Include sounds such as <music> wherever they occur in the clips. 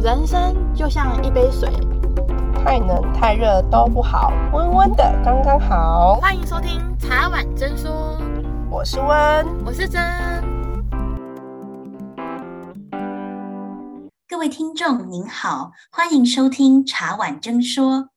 人生就像一杯水，太冷太热都不好，温温的刚刚好。欢迎收听茶碗真说，我是温，我是真。各位听众您好，欢迎收听茶碗真说。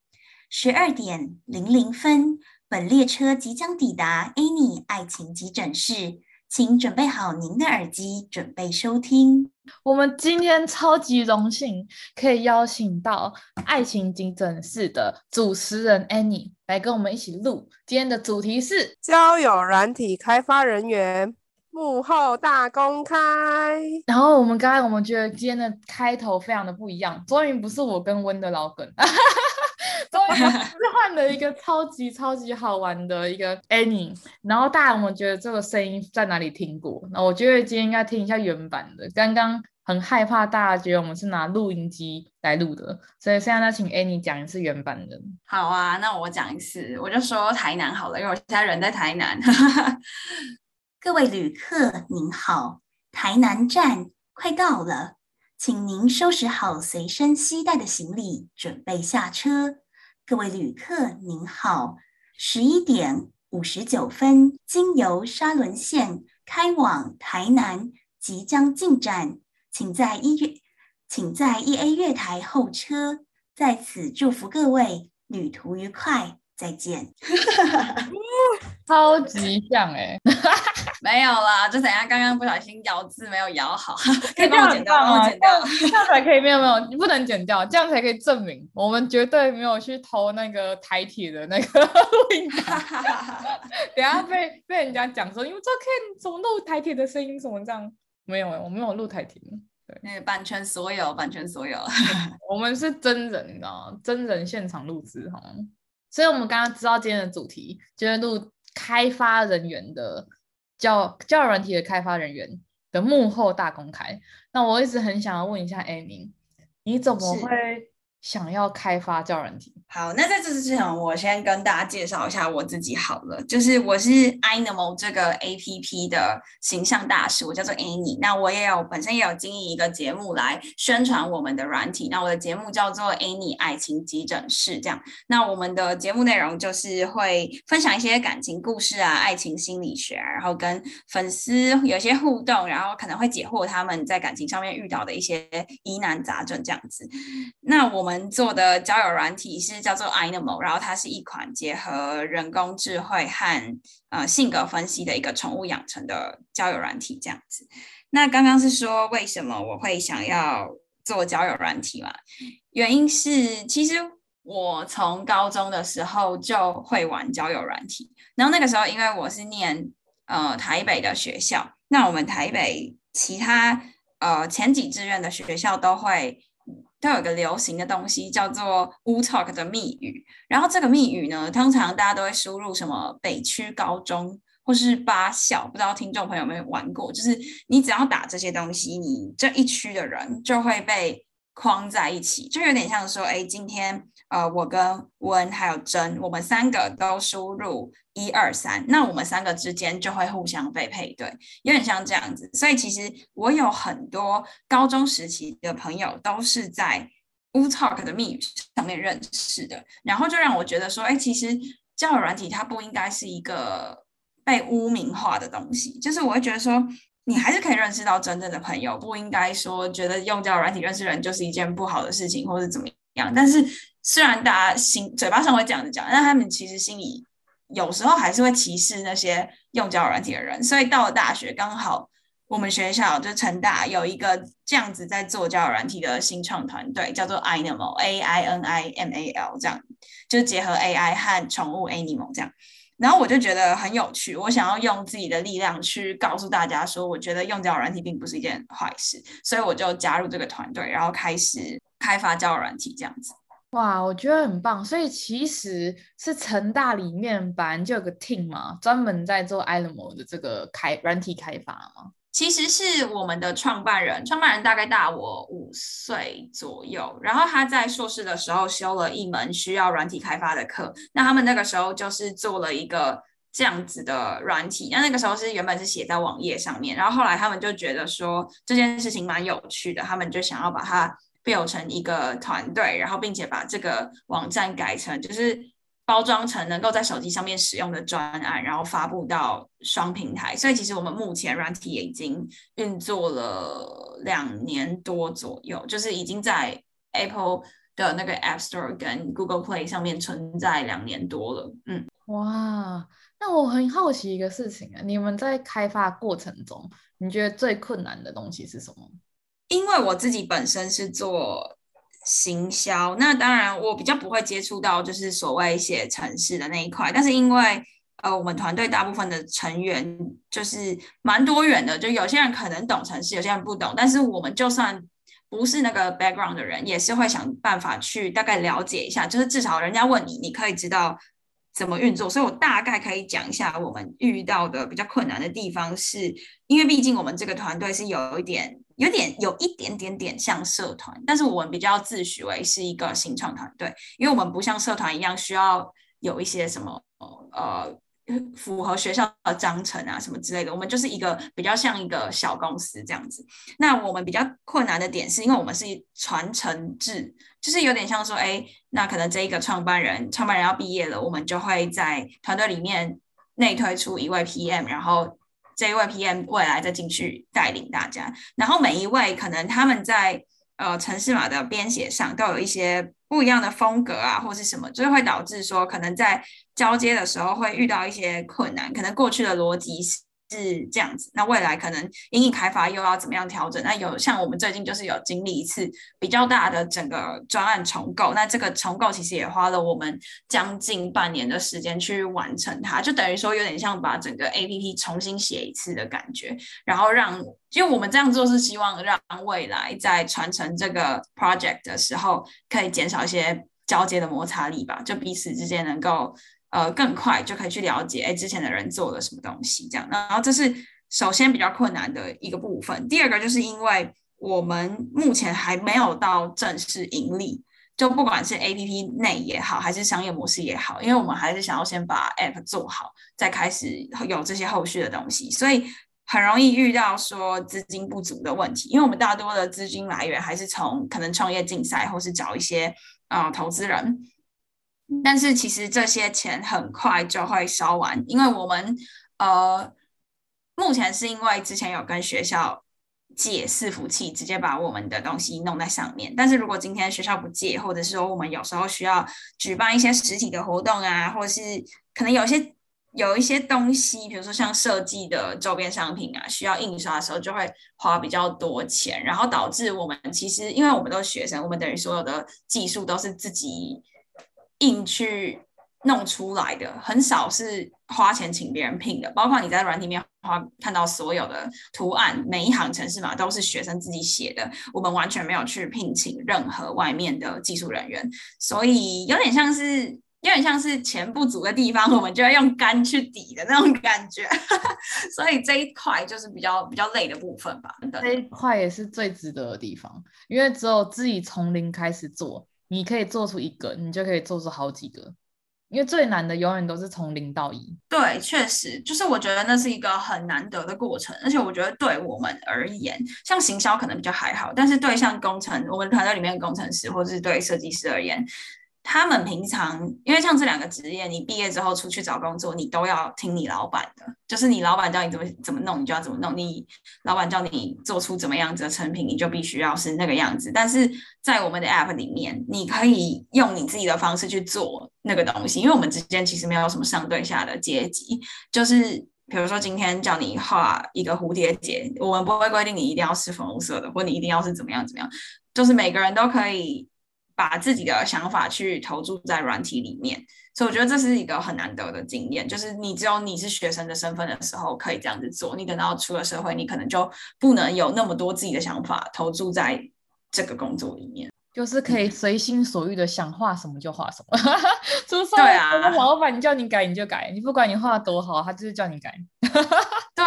十二点零零分，本列车即将抵达 Annie 爱情急诊室，请准备好您的耳机，准备收听。我们今天超级荣幸可以邀请到爱情急诊室的主持人 Annie 来跟我们一起录。今天的主题是交友软体开发人员幕后大公开。然后我们刚才我们觉得今天的开头非常的不一样，终于不是我跟温的老梗，<laughs> 终于 <laughs> 是换了一个超级超级好玩的一个 Annie。然后大家有没有觉得这个声音在哪里听过？那我觉得今天应该听一下原版的。刚刚。很害怕大家觉得我们是拿录音机来录的，所以现在呢，请 Annie 讲一次原版的。好啊，那我讲一次，我就说台南好了，因为我现在人在台南。<laughs> 各位旅客您好，台南站快到了，请您收拾好随身携带的行李，准备下车。各位旅客您好，十一点五十九分，经由沙仑线开往台南，即将进站。请在一月，请在一 A 月台候车。在此祝福各位旅途愉快，再见。<laughs> 超级像哎、欸，没有啦，就等下刚刚不小心咬字没有咬好，<laughs> 可以帮我剪掉吗？剪掉，这样才可以。没有没有，你不能剪掉，这样才可以证明我们绝对没有去偷那个台铁的那个 <laughs> 录音。<laughs> 等下被被人家讲说，因为这可以怎么录台铁的声音，怎么这样。没有，我没有录台铁。对，那个版权所有，版权所有。我们是真人，你知道吗？真人现场录制哈。所以我们刚刚知道今天的主题，就是录开发人员的交交友软体的开发人员的幕后大公开。那我一直很想要问一下 Amy，你怎么会想要开发交友软体？好，那在这之前，我先跟大家介绍一下我自己好了。就是我是 Animal 这个 APP 的形象大使，我叫做 Annie。那我也有本身也有经营一个节目来宣传我们的软体。那我的节目叫做 Annie 爱情急诊室，这样。那我们的节目内容就是会分享一些感情故事啊、爱情心理学，然后跟粉丝有些互动，然后可能会解惑他们在感情上面遇到的一些疑难杂症这样子。那我们我们做的交友软体是。叫做 Animal，然后它是一款结合人工智慧和呃性格分析的一个宠物养成的交友软体，这样子。那刚刚是说为什么我会想要做交友软体嘛？原因是其实我从高中的时候就会玩交友软体，然后那个时候因为我是念呃台北的学校，那我们台北其他呃前几志愿的学校都会。都有个流行的东西叫做 Wootalk 的密语，然后这个密语呢，通常大家都会输入什么北区高中或是八小，不知道听众朋友有没有玩过？就是你只要打这些东西，你这一区的人就会被框在一起，就有点像说，哎，今天呃，我跟温还有真，我们三个都输入一二三，那我们三个之间就会互相被配对，有点像这样子。所以其实我有很多高中时期的朋友都是在 Wootalk 的密语上面认识的，然后就让我觉得说，哎，其实交友软体它不应该是一个被污名化的东西，就是我会觉得说。你还是可以认识到真正的朋友，不应该说觉得用交友软体认识人就是一件不好的事情，或是怎么样。但是虽然大家心嘴巴上会这样子讲，但他们其实心里有时候还是会歧视那些用交友软体的人。所以到了大学，刚好我们学校就成大有一个这样子在做交友软体的新创团队，叫做 Ainimal，A I N I M A L，这样就结合 AI 和宠物 Animal 这样。然后我就觉得很有趣，我想要用自己的力量去告诉大家说，我觉得用交友软体并不是一件坏事，所以我就加入这个团队，然后开始开发交友软体这样子。哇，我觉得很棒。所以其实是成大里面本来就有个 team 嘛，专门在做 Ainimal 的这个开软体开发嘛。其实是我们的创办人，创办人大概大我五岁左右，然后他在硕士的时候修了一门需要软体开发的课，那他们那个时候就是做了一个这样子的软体，那那个时候是原本是写在网页上面，然后后来他们就觉得说这件事情蛮有趣的，他们就想要把它 build 成一个团队，然后并且把这个网站改成就是。包装成能够在手机上面使用的专案，然后发布到双平台。所以其实我们目前软体也已经运作了两年多左右，就是已经在 Apple 的那个 App Store 跟 Google Play 上面存在两年多了。嗯，哇，那我很好奇一个事情啊，你们在开发过程中，你觉得最困难的东西是什么？因为我自己本身是做。行销，那当然我比较不会接触到就是所谓写城市的那一块，但是因为呃我们团队大部分的成员就是蛮多元的，就有些人可能懂城市，有些人不懂，但是我们就算不是那个 background 的人，也是会想办法去大概了解一下，就是至少人家问你，你可以知道怎么运作。所以我大概可以讲一下我们遇到的比较困难的地方，是因为毕竟我们这个团队是有一点。有点有一点点点像社团，但是我们比较自诩为是一个新创团队，因为我们不像社团一样需要有一些什么呃符合学校的章程啊什么之类的，我们就是一个比较像一个小公司这样子。那我们比较困难的点是因为我们是传承制，就是有点像说，哎，那可能这一个创办人创办人要毕业了，我们就会在团队里面内推出一位 PM，然后。这一位 PM 未来再进去带领大家，然后每一位可能他们在呃城市码的编写上都有一些不一样的风格啊，或是什么，就会导致说可能在交接的时候会遇到一些困难，可能过去的逻辑是。这样子，那未来可能因应开发又要怎么样调整？那有像我们最近就是有经历一次比较大的整个专案重构，那这个重构其实也花了我们将近半年的时间去完成它，就等于说有点像把整个 APP 重新写一次的感觉，然后让，因为我们这样做是希望让未来在传承这个 project 的时候，可以减少一些交接的摩擦力吧，就彼此之间能够。呃，更快就可以去了解，哎，之前的人做了什么东西，这样。然后这是首先比较困难的一个部分。第二个就是因为我们目前还没有到正式盈利，就不管是 APP 内也好，还是商业模式也好，因为我们还是想要先把 App 做好，再开始有这些后续的东西，所以很容易遇到说资金不足的问题。因为我们大多的资金来源还是从可能创业竞赛，或是找一些呃投资人。但是其实这些钱很快就会烧完，因为我们呃目前是因为之前有跟学校借伺服器，直接把我们的东西弄在上面。但是如果今天学校不借，或者是说我们有时候需要举办一些实体的活动啊，或者是可能有些有一些东西，比如说像设计的周边商品啊，需要印刷的时候，就会花比较多钱，然后导致我们其实因为我们都是学生，我们等于所有的技术都是自己。硬去弄出来的，很少是花钱请别人聘的。包括你在软体面花看到所有的图案，每一行程式码都是学生自己写的。我们完全没有去聘请任何外面的技术人员，所以有点像是有点像是钱不足的地方，我们就要用肝去抵的那种感觉。<laughs> 所以这一块就是比较比较累的部分吧。这一块也是最值得的地方，因为只有自己从零开始做。你可以做出一个，你就可以做出好几个，因为最难的永远都是从零到一。对，确实，就是我觉得那是一个很难得的过程，而且我觉得对我们而言，像行销可能比较还好，但是对像工程，我们团队里面的工程师或者是对设计师而言。他们平常，因为像这两个职业，你毕业之后出去找工作，你都要听你老板的，就是你老板叫你怎么怎么弄，你就要怎么弄。你老板叫你做出怎么样子的成品，你就必须要是那个样子。但是在我们的 App 里面，你可以用你自己的方式去做那个东西，因为我们之间其实没有什么上对下的阶级。就是比如说今天叫你画一个蝴蝶结，我们不会规定你一定要是粉红色的，或你一定要是怎么样怎么样，就是每个人都可以。把自己的想法去投注在软体里面，所以我觉得这是一个很难得的经验。就是你只有你是学生的身份的时候可以这样子做，你等到出了社会，你可能就不能有那么多自己的想法投注在这个工作里面。就是可以随心所欲的想画什么就画什么，<laughs> 出社会老板叫你改你就改，你不管你画多好，他就是叫你改。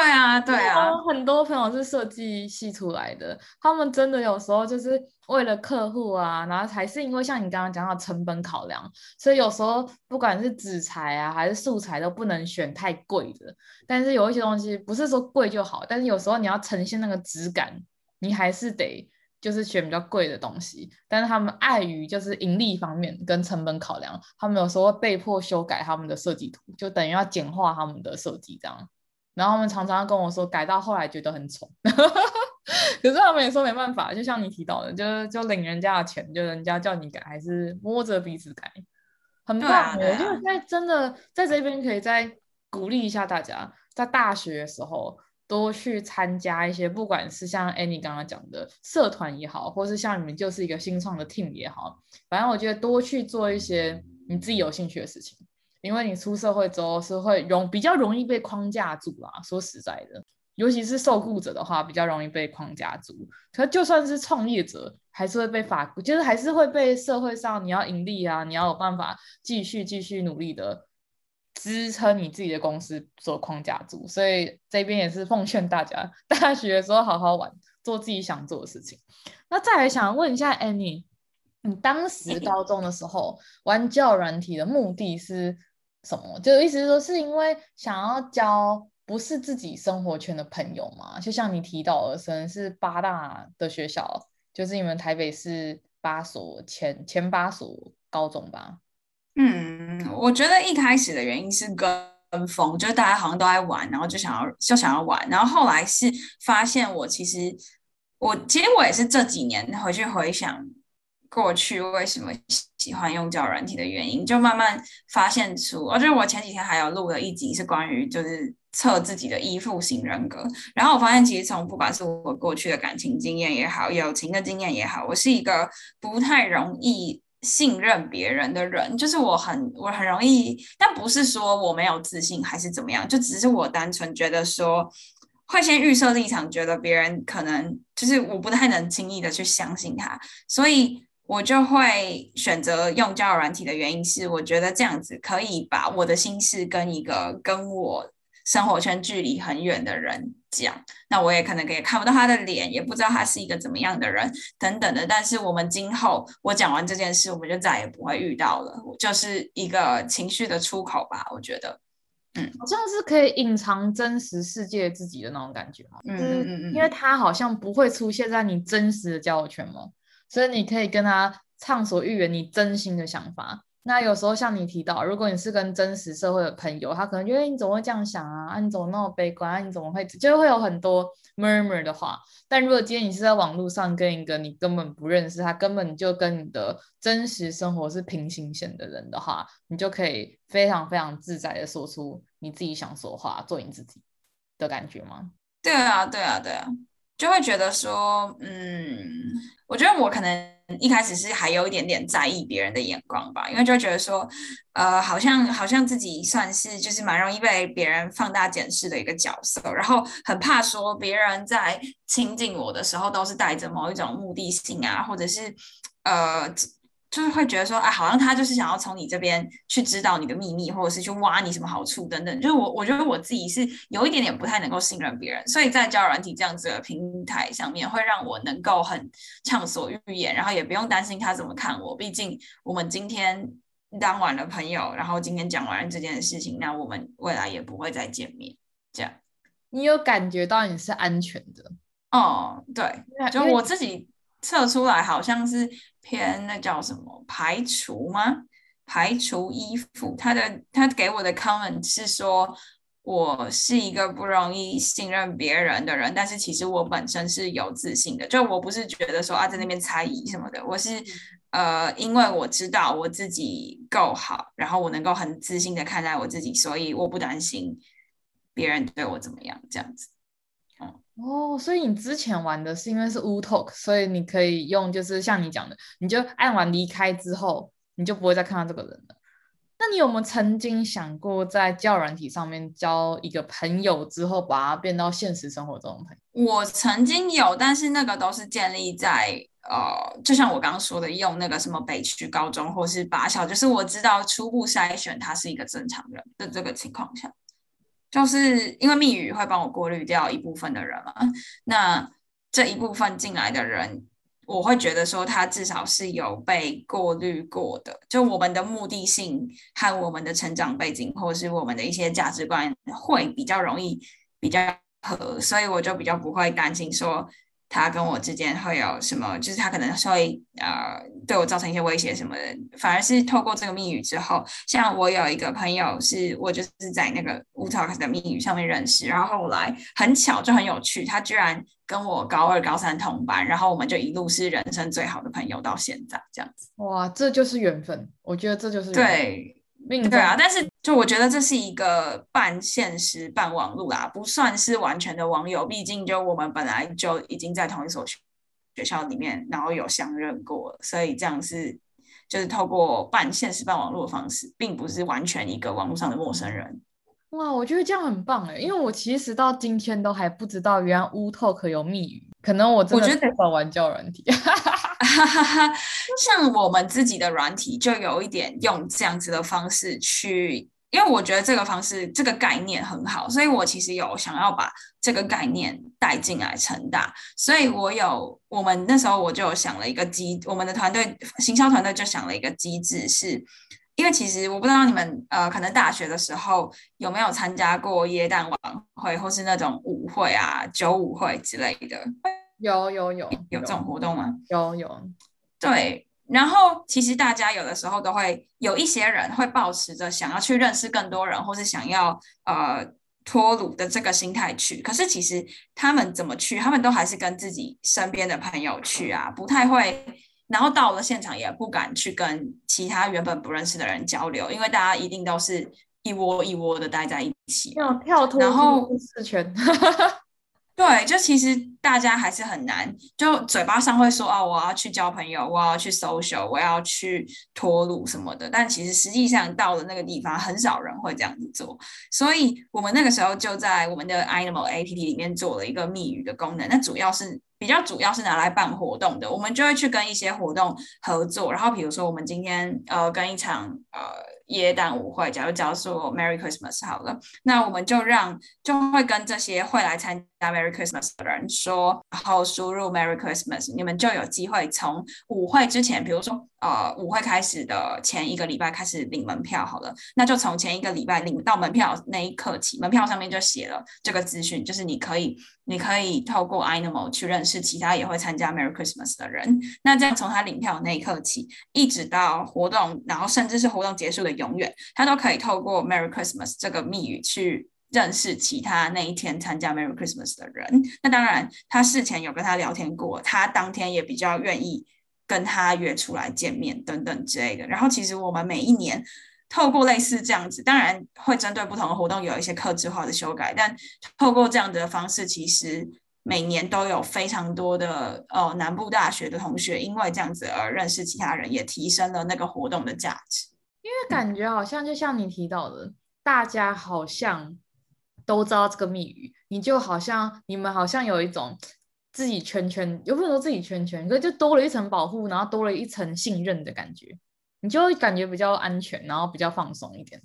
对啊，对啊，很多朋友是设计系出来的，他们真的有时候就是为了客户啊，然后还是因为像你刚刚讲到成本考量，所以有时候不管是纸材啊还是素材都不能选太贵的。但是有一些东西不是说贵就好，但是有时候你要呈现那个质感，你还是得。就是选比较贵的东西，但是他们碍于就是盈利方面跟成本考量，他们有时候会被迫修改他们的设计图，就等于要简化他们的设计这样。然后他们常常跟我说，改到后来觉得很丑，<laughs> 可是他们也说没办法，就像你提到的，就就领人家的钱，就人家叫你改，还是摸着鼻子改，很棒。我觉得现在真的在这边可以再鼓励一下大家，在大学的时候多去参加一些，不管是像 Annie 刚刚讲的社团也好，或是像你们就是一个新创的 team 也好，反正我觉得多去做一些你自己有兴趣的事情。因为你出社会之后是会容比较容易被框架住啦，说实在的，尤其是受雇者的话，比较容易被框架住。可就算是创业者，还是会被法，就是还是会被社会上你要盈利啊，你要有办法继续继续努力的支撑你自己的公司所框架住。所以这边也是奉劝大家，大学的时候好好玩，做自己想做的事情。那再来想问一下 Annie，你当时高中的时候玩交友软体的目的是？什么？就意思是说，是因为想要交不是自己生活圈的朋友嘛？就像你提到的，可能是八大的学校，就是你们台北市八所前前八所高中吧？嗯，我觉得一开始的原因是跟风，就是大家好像都在玩，然后就想要就想要玩，然后后来是发现我其实我其实我也是这几年回去回想。过去为什么喜欢用交友软体的原因，就慢慢发现出。我觉得我前几天还有录了一集，是关于就是测自己的依附型人格。然后我发现，其实从不管是我过去的感情经验也好，友情的经验也好，我是一个不太容易信任别人的人。就是我很我很容易，但不是说我没有自信还是怎么样，就只是我单纯觉得说会先预设立场，觉得别人可能就是我不太能轻易的去相信他，所以。我就会选择用交友软体的原因是，我觉得这样子可以把我的心事跟一个跟我生活圈距离很远的人讲，那我也可能可以看不到他的脸，也不知道他是一个怎么样的人等等的。但是我们今后我讲完这件事，我们就再也不会遇到了，就是一个情绪的出口吧。我觉得，嗯，好像是可以隐藏真实世界自己的那种感觉嘛。嗯嗯嗯嗯，因为他好像不会出现在你真实的交友圈嘛。所以你可以跟他畅所欲言，你真心的想法。那有时候像你提到，如果你是跟真实社会的朋友，他可能觉得你怎么会这样想啊？啊，你怎么那么悲观啊？你怎么会就会有很多 murmur 的话。但如果今天你是在网络上跟一个你根本不认识，他根本就跟你的真实生活是平行线的人的话，你就可以非常非常自在的说出你自己想说的话，做你自己的感觉吗？对啊，对啊，对啊。就会觉得说，嗯，我觉得我可能一开始是还有一点点在意别人的眼光吧，因为就觉得说，呃，好像好像自己算是就是蛮容易被别人放大检视的一个角色，然后很怕说别人在亲近我的时候都是带着某一种目的性啊，或者是呃。就是会觉得说，哎，好像他就是想要从你这边去知道你的秘密，或者是去挖你什么好处等等。就是我，我觉得我自己是有一点点不太能够信任别人，所以在交友软体这样子的平台上面，会让我能够很畅所欲言，然后也不用担心他怎么看我。毕竟我们今天当完了朋友，然后今天讲完这件事情，那我们未来也不会再见面。这样，你有感觉到你是安全的？哦，对，就我自己。测出来好像是偏那叫什么排除吗？排除依附。他的他给我的 comment 是说，我是一个不容易信任别人的人，但是其实我本身是有自信的。就我不是觉得说啊在那边猜疑什么的，我是呃因为我知道我自己够好，然后我能够很自信的看待我自己，所以我不担心别人对我怎么样这样子。哦，所以你之前玩的是因为是 Wootalk，所以你可以用，就是像你讲的，你就按完离开之后，你就不会再看到这个人了。那你有没有曾经想过在交友软体上面交一个朋友之后，把它变到现实生活中的朋友？我曾经有，但是那个都是建立在呃，就像我刚刚说的，用那个什么北区高中或是八校，就是我知道初步筛选他是一个正常人的这个情况下。就是因为密语会帮我过滤掉一部分的人嘛，那这一部分进来的人，我会觉得说他至少是有被过滤过的。就我们的目的性和我们的成长背景，或是我们的一些价值观，会比较容易比较合，所以我就比较不会担心说他跟我之间会有什么，就是他可能会呃对我造成一些威胁什么的。反而是透过这个密语之后，像我有一个朋友，是我就是在那个 Wootalk 的密语上面认识，然后后来很巧就很有趣，他居然跟我高二、高三同班，然后我们就一路是人生最好的朋友到现在这样子。哇，这就是缘分，我觉得这就是对。对啊，但是就我觉得这是一个半现实半网络啦，不算是完全的网友。毕竟就我们本来就已经在同一所学学校里面，然后有相认过，所以这样是就是透过半现实半网络的方式，并不是完全一个网络上的陌生人。哇，我觉得这样很棒哎，因为我其实到今天都还不知道原来 Wootalk 有密语，可能我真的太少玩交友软体。<laughs> 像我们自己的软体就有一点用这样子的方式去，因为我觉得这个方式这个概念很好，所以我其实有想要把这个概念带进来成大，所以我有我们那时候我就想了一个机，我们的团队行销团队就想了一个机制是，是因为其实我不知道你们呃可能大学的时候有没有参加过耶诞晚会或是那种舞会啊酒舞会之类的。有有有有这种活动吗？有有，对。然后其实大家有的时候都会有一些人会保持着想要去认识更多人，或是想要呃脱鲁的这个心态去。可是其实他们怎么去，他们都还是跟自己身边的朋友去啊，不太会。然后到了现场也不敢去跟其他原本不认识的人交流，因为大家一定都是一窝一窝的待在一起，要跳脱舒适圈。对，就其实大家还是很难，就嘴巴上会说哦，我要去交朋友，我要去 social，我要去脱鲁什么的，但其实实际上到了那个地方，很少人会这样子做。所以我们那个时候就在我们的 Animal APP 里面做了一个密语的功能，那主要是比较主要是拿来办活动的，我们就会去跟一些活动合作，然后比如说我们今天呃跟一场呃。耶诞舞会，假如叫做 Merry Christmas 好了，那我们就让就会跟这些会来参 Merry Christmas 的人说，然后输入 Merry Christmas，你们就有机会从舞会之前，比如说呃舞会开始的前一个礼拜开始领门票好了，那就从前一个礼拜领到门票那一刻起，门票上面就写了这个资讯，就是你可以你可以透过 Animal 去认识其他也会参加 Merry Christmas 的人，那这样从他领票那一刻起，一直到活动，然后甚至是活动结束的。永远，他都可以透过 Merry Christmas 这个密语去认识其他那一天参加 Merry Christmas 的人。那当然，他事前有跟他聊天过，他当天也比较愿意跟他约出来见面等等之类的。然后，其实我们每一年透过类似这样子，当然会针对不同的活动有一些克制化的修改，但透过这样的方式，其实每年都有非常多的哦南部大学的同学因为这样子而认识其他人，也提升了那个活动的价值。因为感觉好像就像你提到的，大家好像都知道这个密语，你就好像你们好像有一种自己圈圈，又不能说自己圈圈？可是就多了一层保护，然后多了一层信任的感觉，你就会感觉比较安全，然后比较放松一点。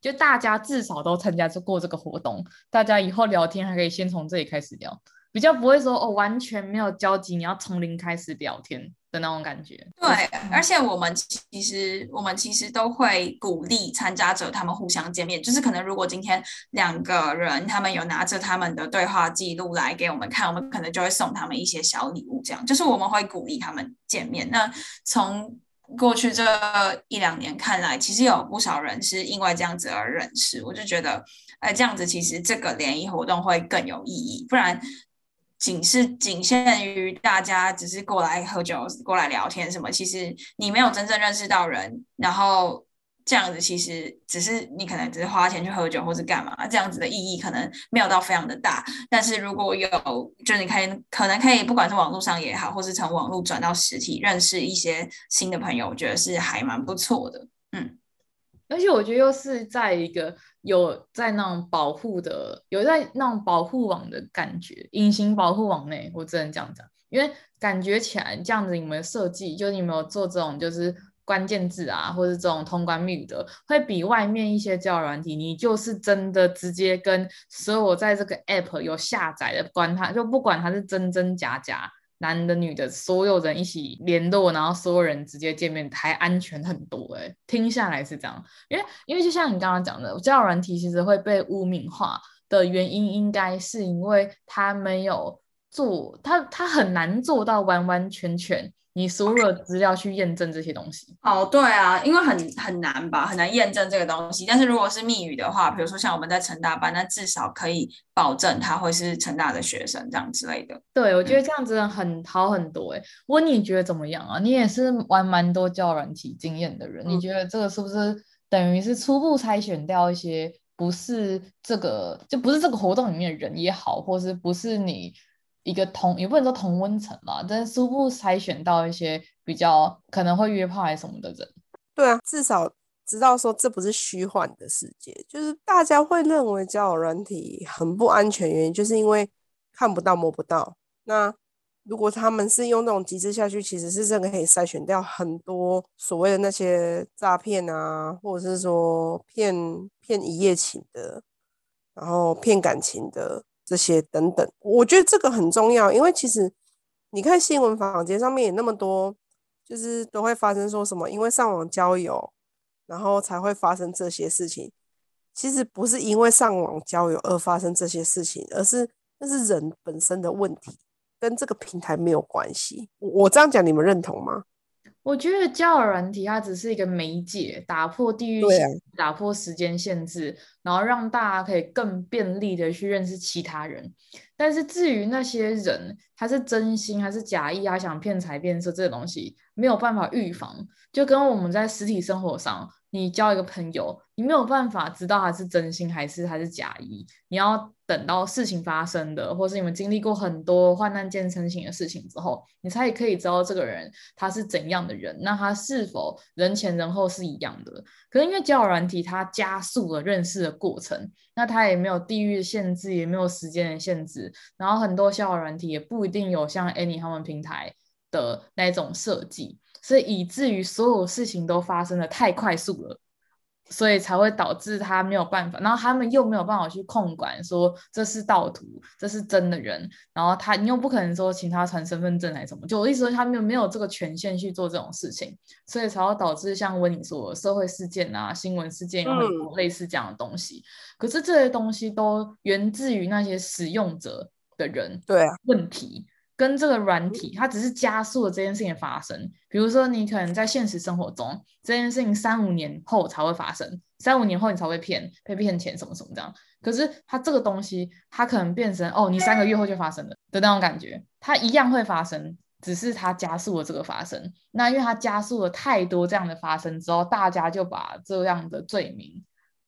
就大家至少都参加过这个活动，大家以后聊天还可以先从这里开始聊，比较不会说哦完全没有交集，你要从零开始聊天。的那种感觉，对，而且我们其实我们其实都会鼓励参加者他们互相见面，就是可能如果今天两个人他们有拿着他们的对话记录来给我们看，我们可能就会送他们一些小礼物，这样就是我们会鼓励他们见面。那从过去这一两年看来，其实有不少人是因为这样子而认识，我就觉得，哎，这样子其实这个联谊活动会更有意义，不然。仅是仅限于大家只是过来喝酒、过来聊天什么，其实你没有真正认识到人，然后这样子其实只是你可能只是花钱去喝酒或是干嘛，这样子的意义可能没有到非常的大。但是如果有，就是你可以可能可以，不管是网络上也好，或是从网络转到实体认识一些新的朋友，我觉得是还蛮不错的。嗯。而且我觉得又是在一个有在那种保护的，有在那种保护网的感觉，隐形保护网内，我只能这样讲，因为感觉起来这样子，你们设计就是你们有做这种就是关键字啊，或者这种通关密语的，会比外面一些交友软体，你就是真的直接跟所有在这个 app 有下载的，关它就不管它是真真假假。男的、女的，所有人一起联络，然后所有人直接见面，还安全很多哎、听下来是这样，因为因为就像你刚刚讲的，交友软体其实会被污名化的原因，应该是因为它没有做，他他很难做到完完全全。你输入了资料去验证这些东西哦，对啊，因为很很难吧，很难验证这个东西。但是如果是密语的话，比如说像我们在成大班，那至少可以保证他会是成大的学生这样之类的。对，我觉得这样子很好很多诶。温妮觉得怎么样啊？你也是玩蛮多教软体经验的人，嗯，你觉得这个是不是等于是初步筛选掉一些不是这个就不是这个活动里面的人也好，或是不是你？一个同也不能说同温层嘛，但是初步筛选到一些比较可能会约炮还是什么的人。对啊，至少知道说这不是虚幻的世界。就是大家会认为交友软体很不安全，原因就是因为看不到摸不到。那如果他们是用那种机制下去，其实是真的可以筛选掉很多所谓的那些诈骗啊，或者是说骗骗一夜情的，然后骗感情的。这些等等，我觉得这个很重要，因为其实你看新闻坊间上面也那么多，就是都会发生说什么，因为上网交友，然后才会发生这些事情。其实不是因为上网交友而发生这些事情，而是那是人本身的问题，跟这个平台没有关系。我这样讲，你们认同吗？我觉得交友软体它只是一个媒介，打破地域限制，打破时间限制，然后让大家可以更便利的去认识其他人。但是至于那些人，他是真心还是假意，他想骗财骗色，这个东西没有办法预防。就跟我们在实体生活上，你交一个朋友，你没有办法知道他是真心还是还是假意，你要。等到事情发生的，或是你们经历过很多患难见真情的事情之后，你才可以知道这个人他是怎样的人，那他是否人前人后是一样的？可是因为交友软体它加速了认识的过程，那它也没有地域限制，也没有时间的限制，然后很多交友软体也不一定有像 Any 他们平台的那种设计，所以以至于所有事情都发生的太快速了。所以才会导致他没有办法，然后他们又没有办法去控管，说这是盗图，这是真的人，然后他你又不可能说请他传身份证来什么，就我意思说他们没有这个权限去做这种事情，所以才会导致像温你说的社会事件啊、新闻事件有很多类似这样的东西。嗯、可是这些东西都源自于那些使用者的人对问题。跟这个软体，它只是加速了这件事情的发生。比如说，你可能在现实生活中，这件事情三五年后才会发生，三五年后你才会骗被骗钱什么什么这样。可是它这个东西，它可能变成哦，你三个月后就发生了的那种感觉，它一样会发生，只是它加速了这个发生。那因为它加速了太多这样的发生之后，大家就把这样的罪名。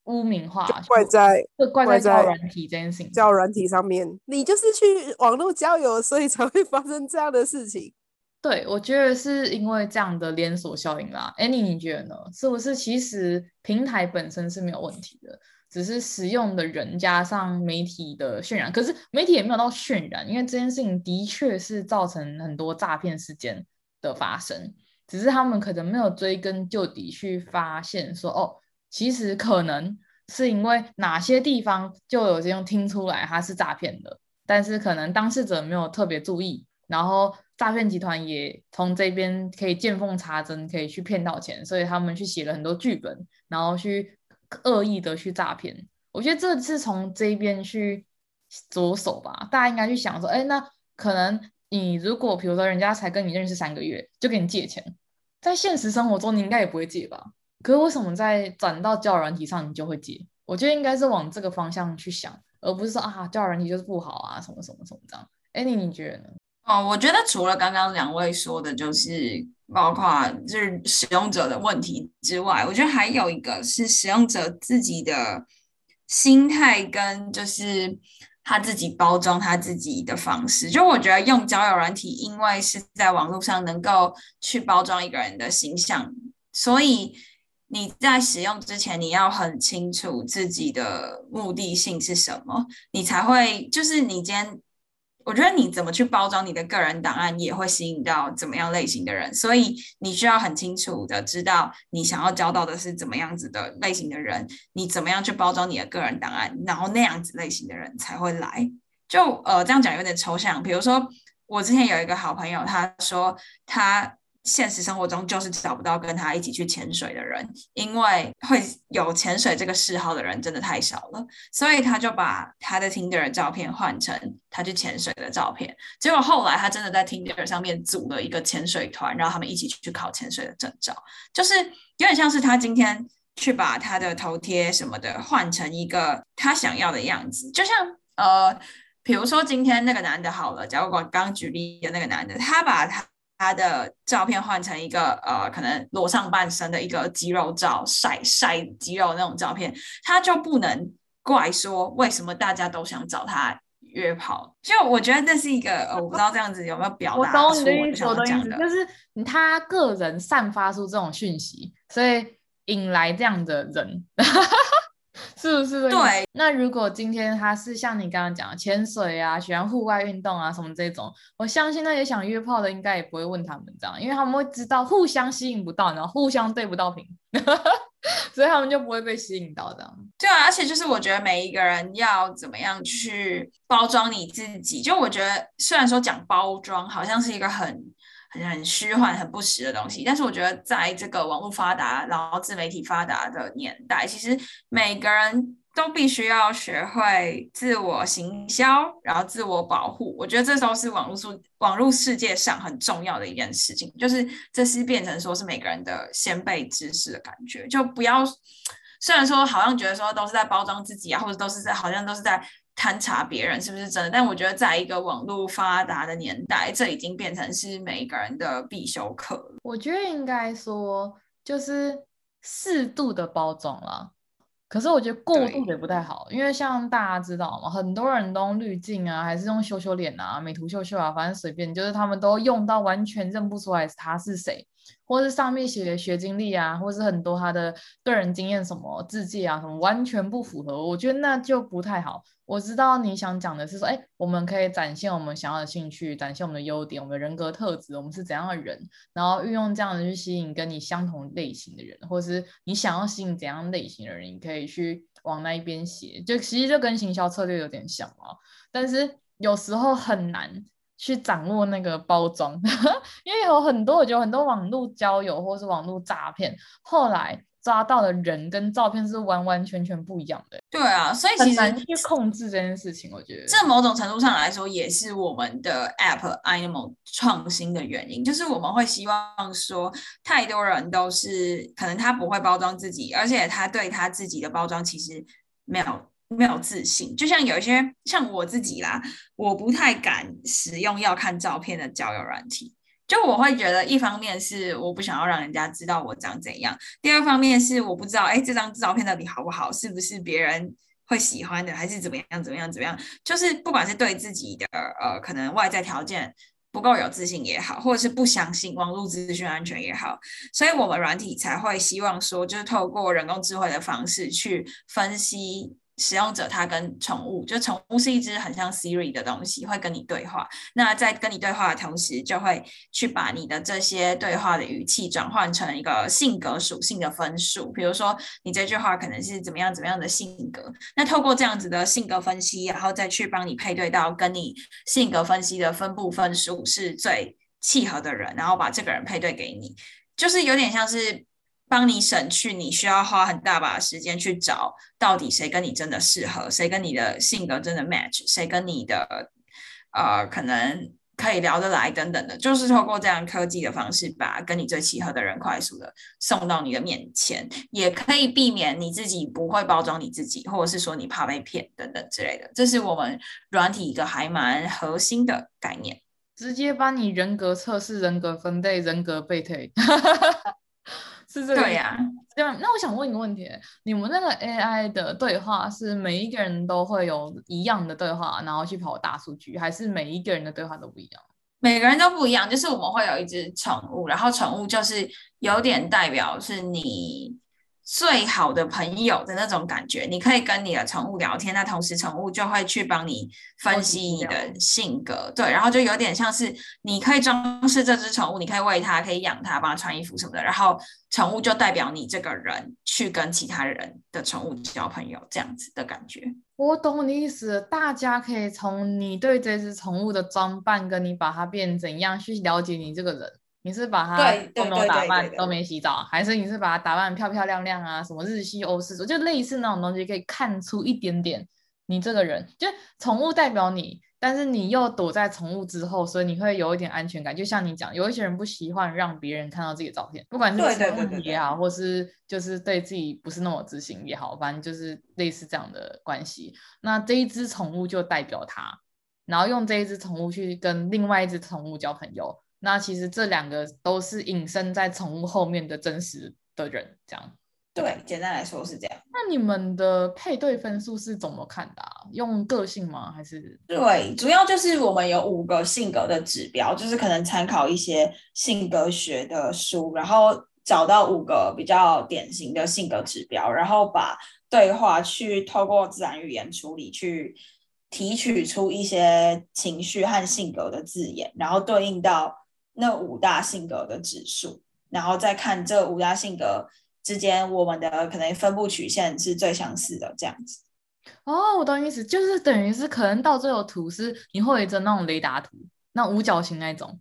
污名化，怪在怪在交友软体这件事情，交友软体上面，你就是去网络交友，所以才会发生这样的事情。<laughs> 对，我觉得是因为这样的连锁效应啦。Annie，你觉得呢？是不是其实平台本身是没有问题的，只是使用的人加上媒体的渲染？可是媒体也没有到渲染，因为这件事情的确是造成很多诈骗事件的发生，只是他们可能没有追根究底去发现说哦。其实可能是因为哪些地方就有这种听出来他是诈骗的，但是可能当事者没有特别注意，然后诈骗集团也从这边可以见缝插针，可以去骗到钱，所以他们去写了很多剧本，然后去恶意的去诈骗。我觉得这是从这边去着手吧，大家应该去想说，哎，那可能你如果比如说人家才跟你认识三个月就给你借钱，在现实生活中你应该也不会借吧？可是为什么在转到交友软体上你就会接？我觉得应该是往这个方向去想，而不是说啊交友软体就是不好啊什么什么什么这样。哎，你你觉得呢？哦，我觉得除了刚刚两位说的，就是包括就是使用者的问题之外，我觉得还有一个是使用者自己的心态跟就是他自己包装他自己的方式。就我觉得用交友软体，因为是在网络上能够去包装一个人的形象，所以。你在使用之前，你要很清楚自己的目的性是什么，你才会就是你今天，我觉得你怎么去包装你的个人档案，也会吸引到怎么样类型的人，所以你需要很清楚的知道你想要交到的是怎么样子的类型的人，你怎么样去包装你的个人档案，然后那样子类型的人才会来。就呃这样讲有点抽象，比如说我之前有一个好朋友，他说他。现实生活中就是找不到跟他一起去潜水的人，因为会有潜水这个嗜好的人真的太少了，所以他就把他的 Tinder 照片换成他去潜水的照片。结果后来他真的在 Tinder 上面组了一个潜水团，然后他们一起去考潜水的证照，就是有点像是他今天去把他的头贴什么的换成一个他想要的样子，就像呃，比如说今天那个男的好了，假如我刚举例的那个男的，他把他。他的照片换成一个呃，可能裸上半身的一个肌肉照，晒晒肌肉那种照片，他就不能怪说为什么大家都想找他约炮。就我觉得那是一个，呃、我不知道这样子有没有表达出我想讲的，就是他个人散发出这种讯息，所以引来这样的人。是不是？对。那如果今天他是像你刚刚讲的潜水啊，喜欢户外运动啊什么这种，我相信那些想约炮的应该也不会问他们这样，因为他们会知道互相吸引不到，然后互相对不到频，<laughs> 所以他们就不会被吸引到这样。对啊，而且就是我觉得每一个人要怎么样去包装你自己，就我觉得虽然说讲包装好像是一个很。很很虚幻、很不实的东西，但是我觉得在这个网络发达、然后自媒体发达的年代，其实每个人都必须要学会自我行销，然后自我保护。我觉得这都是网络世网络世界上很重要的一件事情，就是这是变成说是每个人的先辈知识的感觉，就不要虽然说好像觉得说都是在包装自己啊，或者都是在好像都是在。勘察别人是不是真的，但我觉得在一个网络发达的年代，这已经变成是每一个人的必修课了。我觉得应该说就是适度的包装了，可是我觉得过度也不太好，因为像大家知道嘛，很多人都用滤镜啊，还是用修修脸啊、美图秀秀啊，反正随便，就是他们都用到完全认不出来他是谁。或是上面写的学经历啊，或是很多他的个人经验什么字迹啊什么，完全不符合，我觉得那就不太好。我知道你想讲的是说，哎，我们可以展现我们想要的兴趣，展现我们的优点，我们的人格特质，我们是怎样的人，然后运用这样的去吸引跟你相同类型的人，或是你想要吸引怎样类型的人，你可以去往那一边写。就其实就跟行销策略有点像啊，但是有时候很难。去掌握那个包装，<laughs> 因为有很多，我觉得很多网络交友或是网络诈骗，后来抓到的人跟照片是完完全全不一样的。对啊，所以其实很难去控制这件事情，我觉得这某种程度上来说，也是我们的 App Animal 创新的原因，就是我们会希望说，太多人都是可能他不会包装自己，而且他对他自己的包装其实没有。没有自信，就像有一些像我自己啦，我不太敢使用要看照片的交友软体，就我会觉得，一方面是我不想要让人家知道我长怎样，第二方面是我不知道，哎，这张照片到底好不好，是不是别人会喜欢的，还是怎么样，怎么样，怎么样？就是不管是对自己的呃，可能外在条件不够有自信也好，或者是不相信网络资讯安全也好，所以我们软体才会希望说，就是透过人工智慧的方式去分析。使用者他跟宠物，就宠物是一只很像 Siri 的东西，会跟你对话。那在跟你对话的同时，就会去把你的这些对话的语气转换成一个性格属性的分数。比如说，你这句话可能是怎么样怎么样的性格，那透过这样子的性格分析，然后再去帮你配对到跟你性格分析的分布分数是最契合的人，然后把这个人配对给你，就是有点像是。帮你省去你需要花很大把时间去找到底谁跟你真的适合，谁跟你的性格真的 match，谁跟你的呃可能可以聊得来等等的，就是透过这样科技的方式，把跟你最契合的人快速的送到你的面前，也可以避免你自己不会包装你自己，或者是说你怕被骗等等之类的。这是我们软体一个还蛮核心的概念，直接帮你人格测试、人格分类、人格备退。<laughs> 是这个对呀、啊，对。那我想问一个问题：你们那个 AI 的对话是每一个人都会有一样的对话，然后去跑大数据，还是每一个人的对话都不一样？每个人都不一样，就是我们会有一只宠物，然后宠物就是有点代表是你。最好的朋友的那种感觉，你可以跟你的宠物聊天，那同时宠物就会去帮你分析你的性格，对，然后就有点像是你可以装饰这只宠物，你可以喂它，可以养它，帮它穿衣服什么的，然后宠物就代表你这个人去跟其他人的宠物交朋友，这样子的感觉。我懂你意思，大家可以从你对这只宠物的装扮，跟你把它变怎样去了解你这个人。你是把它都没有打扮，都没洗澡，还是你是把它打扮漂漂亮亮啊？什么日系欧式，就类似那种东西，可以看出一点点你这个人。就宠物代表你，但是你又躲在宠物之后，所以你会有一点安全感。就像你讲，有一些人不喜欢让别人看到自己的照片，不管是宠物也好，或是就是对自己不是那么自信也好，反正就是类似这样的关系。那这一只宠物就代表它，然后用这一只宠物去跟另外一只宠物交朋友。那其实这两个都是隐身在宠物后面的真实的人，这样。对，简单来说是这样。那你们的配对分数是怎么看的啊？用个性吗？还是？对，主要就是我们有五个性格的指标，就是可能参考一些性格学的书，然后找到五个比较典型的性格指标，然后把对话去透过自然语言处理去提取出一些情绪和性格的字眼，然后对应到。那五大性格的指数，然后再看这五大性格之间，我们的可能分布曲线是最相似的这样子。哦，我懂意思，就是等于是可能到最后图是你会有一张那种雷达图，那五角形那种，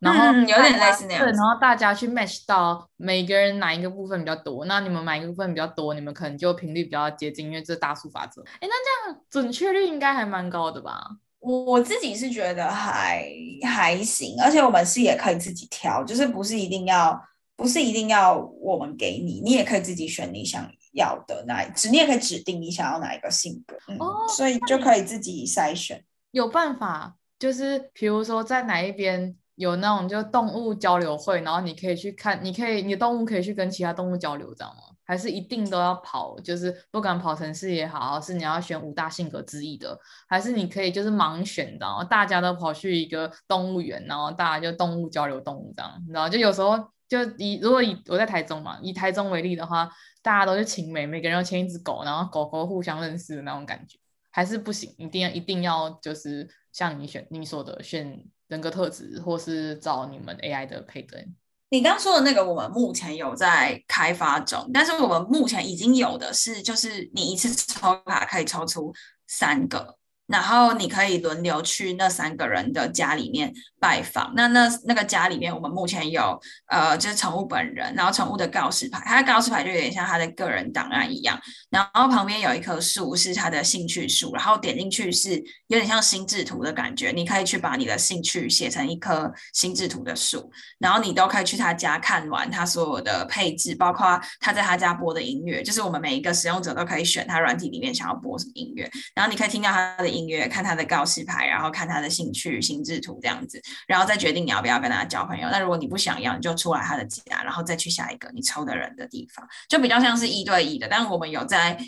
然后、嗯、有点类似那样。对，然后大家去 match 到每个人哪一个部分比较多，那你们哪一个部分比较多，你们可能就频率比较接近，因为这是大数法则。哎，那这样准确率应该还蛮高的吧？我自己是觉得还还行，而且我们是也可以自己挑，就是不是一定要，不是一定要我们给你，你也可以自己选你想要的那一只，你也可以指定你想要哪一个性格，嗯，哦，所以就可以自己筛选。有办法，就是比如说在哪一边有那种就动物交流会，然后你可以去看，你可以你的动物可以去跟其他动物交流，这样吗？还是一定都要跑，就是不管跑城市也好，是你要选五大性格之一的，还是你可以就是盲选，然后大家都跑去一个动物园，然后大家就动物交流动物这样，然后就有时候就以如果以我在台中嘛，以台中为例的话，大家都是情美，每个人都牵一只狗，然后狗狗互相认识的那种感觉，还是不行，一定要一定要就是像你选你说的选人格特质，或是找你们 AI 的配对。你刚说的那个，我们目前有在开发中，但是我们目前已经有的是，就是你一次抽卡可以抽出三个。然后你可以轮流去那三个人的家里面拜访。那那那个家里面，我们目前有呃，就是宠物本人，然后宠物的告示牌，它的告示牌就有点像它的个人档案一样。然后旁边有一棵树是它的兴趣树，然后点进去是有点像心智图的感觉。你可以去把你的兴趣写成一棵心智图的树，然后你都可以去他家看完他所有的配置，包括他在他家播的音乐，就是我们每一个使用者都可以选他软体里面想要播什么音乐，然后你可以听到他的音。音乐，看他的告示牌，然后看他的兴趣心智图这样子，然后再决定你要不要跟他交朋友。那如果你不想要，你就出来他的家，然后再去下一个你抽的人的地方，就比较像是一对一的。但是我们有在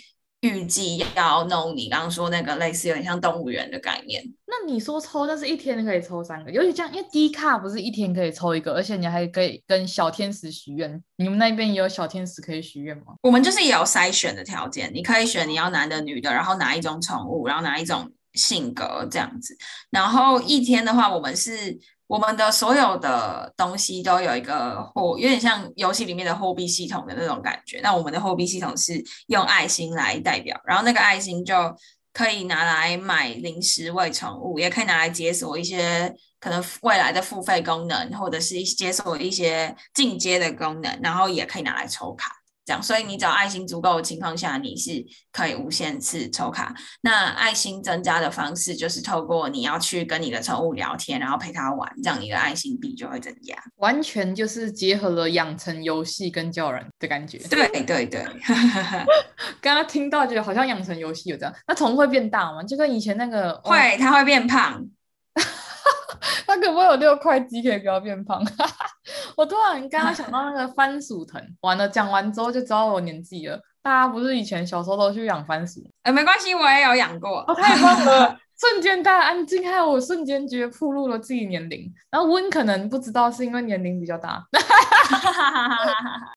预计要弄你刚刚说那个类似有点像动物园的概念。那你说抽，但是一天可以抽三个，尤其这样，因为低卡不是一天可以抽一个，而且你还可以跟小天使许愿。你们那边也有小天使可以许愿吗？我们就是也有筛选的条件，你可以选你要男的、女的，然后哪一种宠物，然后哪一种。性格这样子，然后一天的话，我们是我们的所有的东西都有一个货，有点像游戏里面的货币系统的那种感觉。那我们的货币系统是用爱心来代表，然后那个爱心就可以拿来买零食喂宠物，也可以拿来解锁一些可能未来的付费功能，或者是解锁一些进阶的功能，然后也可以拿来抽卡。这样，所以你只要爱心足够的情况下，你是可以无限次抽卡。那爱心增加的方式就是透过你要去跟你的宠物聊天，然后陪它玩，这样你的爱心币就会增加。完全就是结合了养成游戏跟叫人的感觉。对对对，<laughs> <laughs> 刚刚听到觉得好像养成游戏有这样。那宠物会变大吗？就跟以前那个会，它会变胖。<laughs> 它可不会有六块肌可以不要变胖？<laughs> 我突然刚刚想到那个番薯藤，完了讲完之后就知道我年纪了。大家不是以前小时候都去养番薯？哎，没关系，我也有养过。哦，太棒了！<laughs> 瞬间大家安静，还有我瞬间觉得暴露了自己年龄。然后温可能不知道是因为年龄比较大。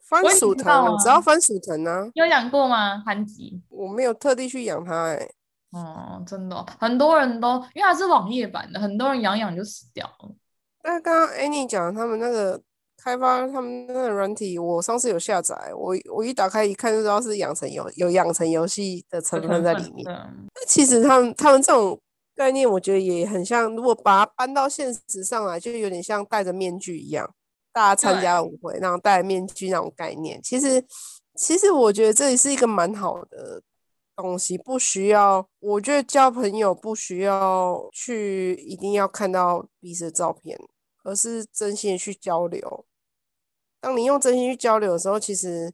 番薯藤，你知道番薯藤呢？有养过吗？番吉，我没有特地去养它，哎。哦，真的，很多人都因为它是网页版的，很多人养养就死掉了。那刚刚 Annie 讲他们那个开发他们那个软体，我上次有下载，我我一打开一看就知道是养成游有养成游戏的成分在里面。那其实他们他们这种概念，我觉得也很像，如果把它搬到现实上来，就有点像戴着面具一样。大家参加舞会，然后戴面具那种概念。其实，其实我觉得这也是一个蛮好的东西，不需要。我觉得交朋友不需要去一定要看到彼此的照片，而是真心的去交流。当你用真心去交流的时候，其实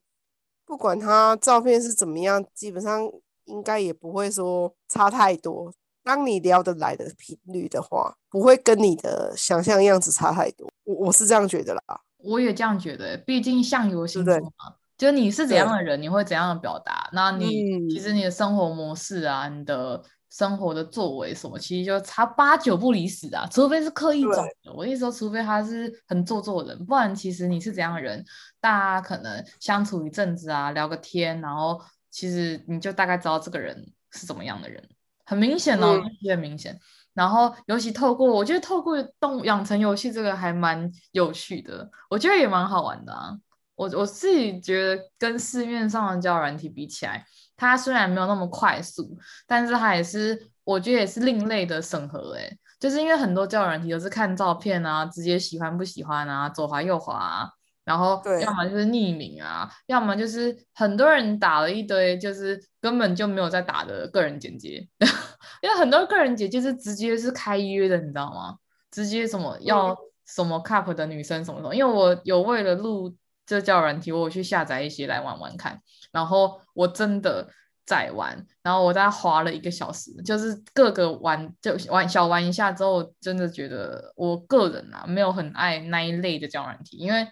不管他照片是怎么样，基本上应该也不会说差太多。当你聊得来的频率的话，不会跟你的想象样子差太多。我我是这样觉得啦。我也这样觉得，毕竟相由心生嘛。就你是怎样的人，你会怎样的表达。那你、嗯、其实你的生活模式啊，你的生活的作为什么，其实就差八九不离十啊。除非是刻意装的，我意思说，除非他是很做作的人，不然其实你是怎样的人，大家可能相处一阵子啊，聊个天，然后其实你就大概知道这个人是怎么样的人。很明显哦，很明显。然后尤其透过，我觉得透过动养成游戏这个还蛮有趣的，我觉得也蛮好玩的啊。我我自己觉得跟市面上的交友软体比起来，它虽然没有那么快速，但是它也是我觉得也是另类的审核诶，就是因为很多交友软体都是看照片啊，直接喜欢不喜欢啊，左滑右滑啊。然后，要么就是匿名啊，要么就是很多人打了一堆，就是根本就没有在打的个人简介，<laughs> 因为很多个人简介是直接是开约的，你知道吗？直接什么要什么 cup 的女生什么什么，因为我有为了录这交软体，我去下载一些来玩玩看，然后我真的在玩，然后我大概滑了一个小时，就是各个玩就玩小玩一下之后，真的觉得我个人啊没有很爱那一类的交软体，因为。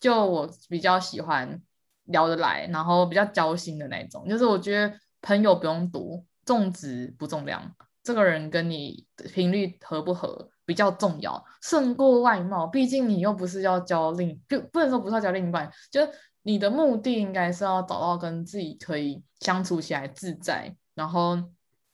就我比较喜欢聊得来，然后比较交心的那种。就是我觉得朋友不用多，重质不重量。这个人跟你频率合不合比较重要，胜过外貌。毕竟你又不是要交另，就不能说不是要交另一半。就你的目的应该是要找到跟自己可以相处起来自在，然后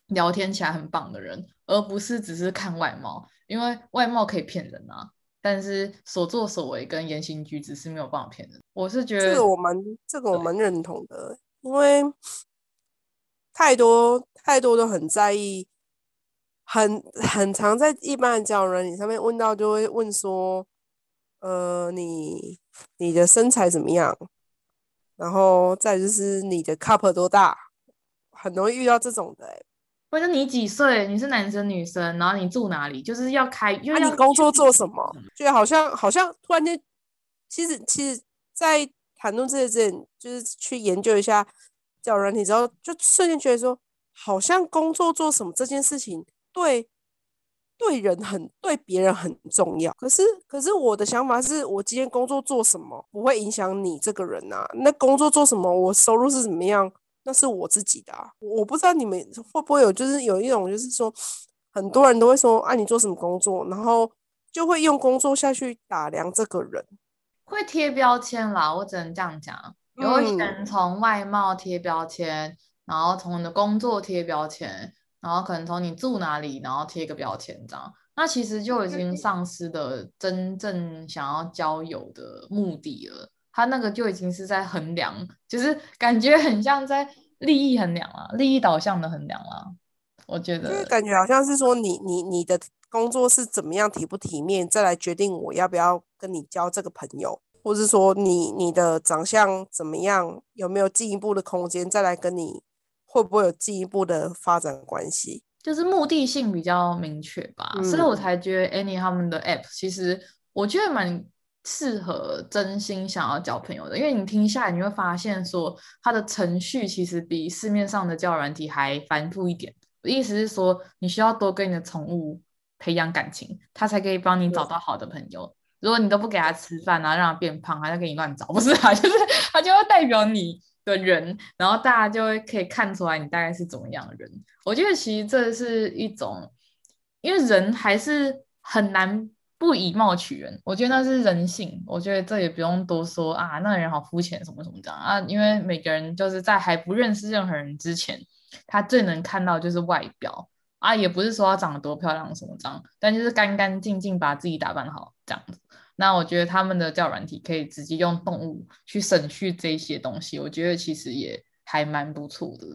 聊天起来很棒的人，而不是只是看外貌，因为外貌可以骗人啊。但是所作所为跟言行举止是没有办法骗人。我是觉得这个我蛮这个我蛮认同的，因为太多太多都很在意，很很常在一般的交友软体上面问到就会问说，呃，你你的身材怎么样？然后再就是你的 cup 多大？很容易遇到这种的、欸。或者你几岁？你是男生女生？然后你住哪里？就是要开，因为、啊、你工作做什么？就好像好像突然间，其实其实，在谈论这些之前，就是去研究一下交友软体之后，就瞬间觉得说，好像工作做什么这件事情，对对人很对别人很重要。可是可是我的想法是，我今天工作做什么不会影响你这个人啊？那工作做什么？我收入是怎么样？那是我自己的啊，我不知道你们会不会有，就是有一种，就是说，很多人都会说，啊，你做什么工作，然后就会用工作下去打量这个人，会贴标签啦。我只能这样讲，有人从外貌贴标签，嗯，然后从你的工作贴标签，然后可能从你住哪里，然后贴个标签这样，那其实就已经丧失了真正想要交友的目的了。他那个就已经是在衡量，就是感觉很像在利益衡量啊，利益导向的衡量啊。我觉得，就是感觉好像是说你你你的工作是怎么样体不体面，再来决定我要不要跟你交这个朋友，或是说你你的长相怎么样，有没有进一步的空间，再来跟你会不会有进一步的发展关系，就是目的性比较明确吧。嗯、所以我才觉得 Any 他们的 App 其实我觉得蛮。适合真心想要交朋友的，因为你听下来你会发现说，它的程序其实比市面上的交友软体还繁复一点。意思是说，你需要多跟你的宠物培养感情，它才可以帮你找到好的朋友。如果你都不给它吃饭啊，让它变胖，它就给你乱找，不是啊？<laughs> 就是它就会代表你的人，然后大家就会可以看出来你大概是怎么样的人。我觉得其实这是一种，因为人还是很难。不以貌取人，我觉得那是人性。我觉得这也不用多说啊，那人好肤浅，什么什么这样啊。因为每个人就是在还不认识任何人之前，他最能看到就是外表啊，也不是说他长得多漂亮什么这样，但就是干干净净把自己打扮好这样子。那我觉得他们的交友软体可以直接用动物去省去这些东西，我觉得其实也还蛮不错的。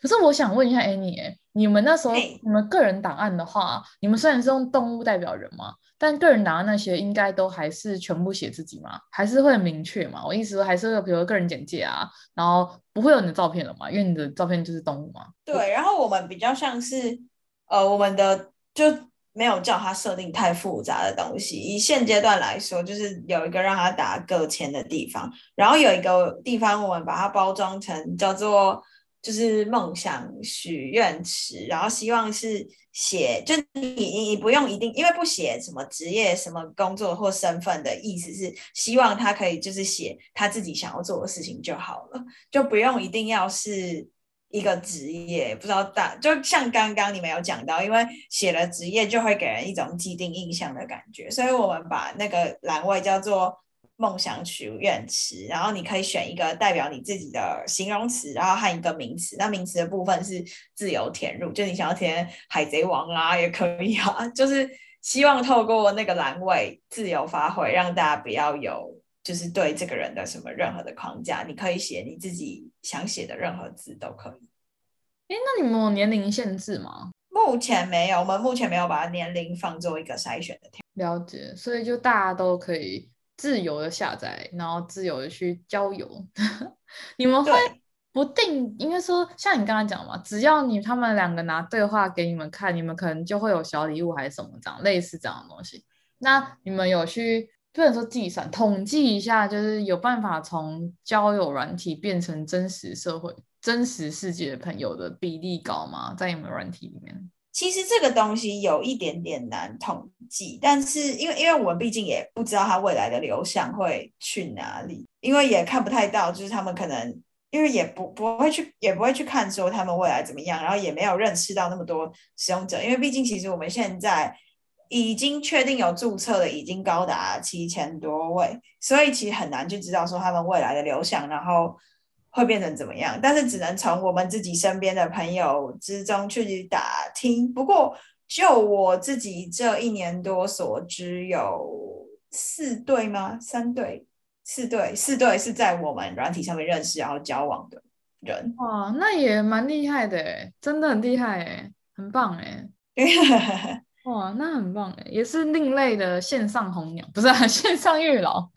可是我想问一下 Annie，你们那时候你们个人档案的话，你们虽然是用动物代表人嘛，但个人档案那些应该都还是全部写自己吗？还是会很明确嘛？我意思说还是会有比如个人简介啊，然后不会有你的照片了嘛？因为你的照片就是动物嘛。对，然后我们比较像是，呃，我们的就没有叫他设定太复杂的东西。以现阶段来说，就是有一个让他打个签的地方，然后有一个地方我们把它包装成叫做。就是梦想许愿池，然后希望是写，就你你你不用一定，因为不写什么职业、什么工作或身份的意思是希望他可以就是写他自己想要做的事情就好了，就不用一定要是一个职业。不知道大就像刚刚你们有讲到，因为写了职业就会给人一种既定印象的感觉，所以我们把那个栏位叫做。梦想许愿池，然后你可以选一个代表你自己的形容词，然后和一个名词。那名词的部分是自由填入，就你想要填海贼王啊，也可以啊。<laughs> 就是希望透过那个栏位自由发挥，让大家不要有就是对这个人的什么任何的框架。你可以写你自己想写的任何字都可以。哎，那你们有年龄限制吗？目前没有，我们目前没有把年龄放做一个筛选的条。了解，所以就大家都可以。自由的下载，然后自由的去交友。<laughs> 你们会不定，应该说像你刚刚讲嘛，只要你他们两个拿对话给你们看，你们可能就会有小礼物还是什么这样，类似这样的东西。那你们有去，不能说计算，统计一下，就是有办法从交友软体变成真实社会、真实世界的朋友的比例高吗？在你们软体里面？其实这个东西有一点点难统计，但是因为因为我们毕竟也不知道它未来的流向会去哪里，因为也看不太到，就是他们可能因为也不不会去也不会去看说他们未来怎么样，然后也没有认识到那么多使用者，因为毕竟其实我们现在已经确定有注册的已经高达七千多位，所以其实很难去知道说他们未来的流向，然后。会变成怎么样？但是只能从我们自己身边的朋友之中去打听。不过，就我自己这一年多所知，有四对吗？三对？四对？四对是在我们软体上面认识然后交往的人。哇，那也蛮厉害的诶，真的很厉害诶，很棒诶。<laughs> 哇，那很棒诶，也是另类的线上红娘，不是啊，<laughs> 线上月老，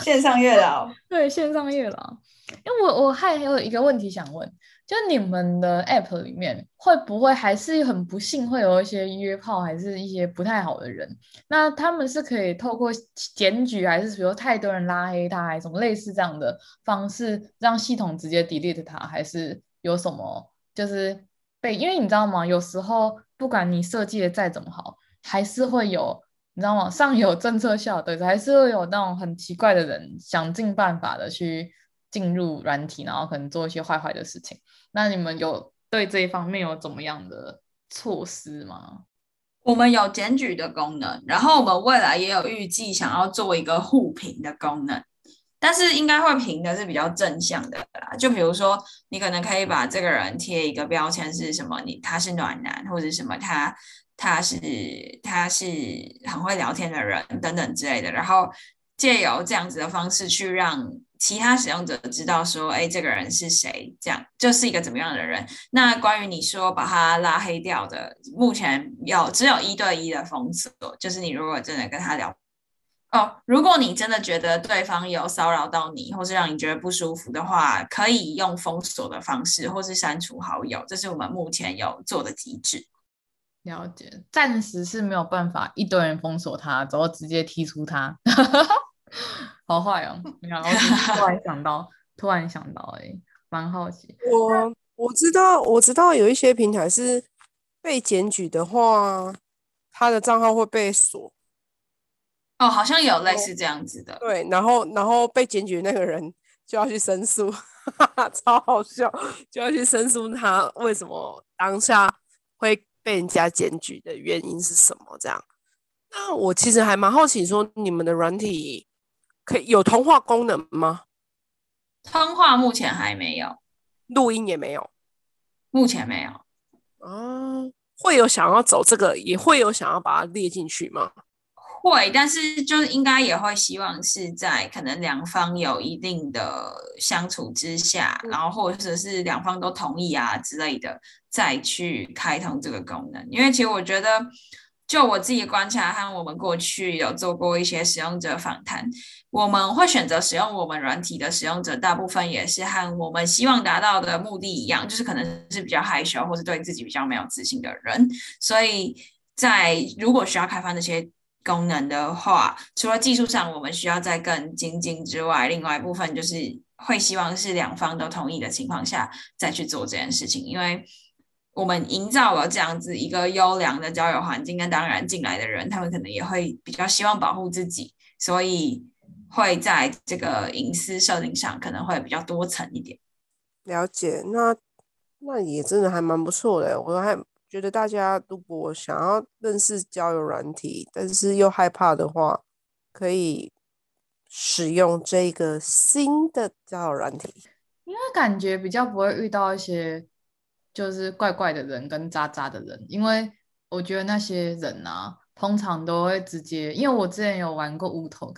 线上月老，<laughs> 对，线上月老。因为我我还有一个问题想问，就你们的 app 里面会不会还是很不幸会有一些约炮还是一些不太好的人？那他们是可以透过检举，还是比如太多人拉黑他，还是什么类似这样的方式让系统直接 delete 他，还是有什么就是被？因为你知道吗？有时候不管你设计的再怎么好，还是会有你知道吗？<laughs> 上有政策下有对策，还是会有那种很奇怪的人想尽办法的去。进入软体，然后可能做一些坏坏的事情。那你们有对这一方面有怎么样的措施吗？我们有检举的功能，然后我们未来也有预计想要做一个互评的功能，但是应该会评的是比较正向的啦。就比如说，你可能可以把这个人贴一个标签是什么，你他是暖男，或者什么他他是他是很会聊天的人等等之类的，然后借由这样子的方式去让。其他使用者知道说，哎，这个人是谁？这样就是一个怎么样的人？那关于你说把他拉黑掉的，目前有只有一对一的封锁，就是你如果真的跟他聊，哦，如果你真的觉得对方有骚扰到你，或是让你觉得不舒服的话，可以用封锁的方式，或是删除好友，这是我们目前有做的机制。了解，暂时是没有办法一堆人封锁他，然后直接踢出他。<laughs> 好坏哦！你看，我突然想到，突然想到，哎，蛮好奇。我我知道，我知道有一些平台是被检举的话，他的账号会被锁。哦，好像有类似这样子的。对，然后然后被检举那个人 <laughs> 就要去申诉，哈哈，超好笑，就要去申诉他为什么当下会被人家检举的原因是什么？这样。那我其实还蛮好奇，说你们的软体。可以有通话功能吗？通话目前还没有，录音也没有，目前没有。哦，会有想要走这个，也会有想要把它列进去吗？会，但是就是应该也会希望是在可能两方有一定的相处之下，然后或者是两方都同意啊之类的，再去开通这个功能。因为其实我觉得，就我自己观察和我们过去有做过一些使用者访谈，我们会选择使用我们软体的使用者，大部分也是和我们希望达到的目的一样，就是可能是比较害羞或是对自己比较没有自信的人，所以。在如果需要开发那些功能的话，除了技术上我们需要再更精进之外，另外一部分就是会希望是两方都同意的情况下再去做这件事情，因为我们营造了这样子一个优良的交友环境，那当然进来的人他们可能也会比较希望保护自己，所以会在这个隐私设定上可能会比较多层一点。了解，那那也真的还蛮不错的，我还。觉得大家如果想要认识交友软体，但是又害怕的话，可以使用这个新的交友软体，因为感觉比较不会遇到一些就是怪怪的人跟渣渣的人，因为我觉得那些人啊，通常都会直接，因为我之前有玩过 Wootalk，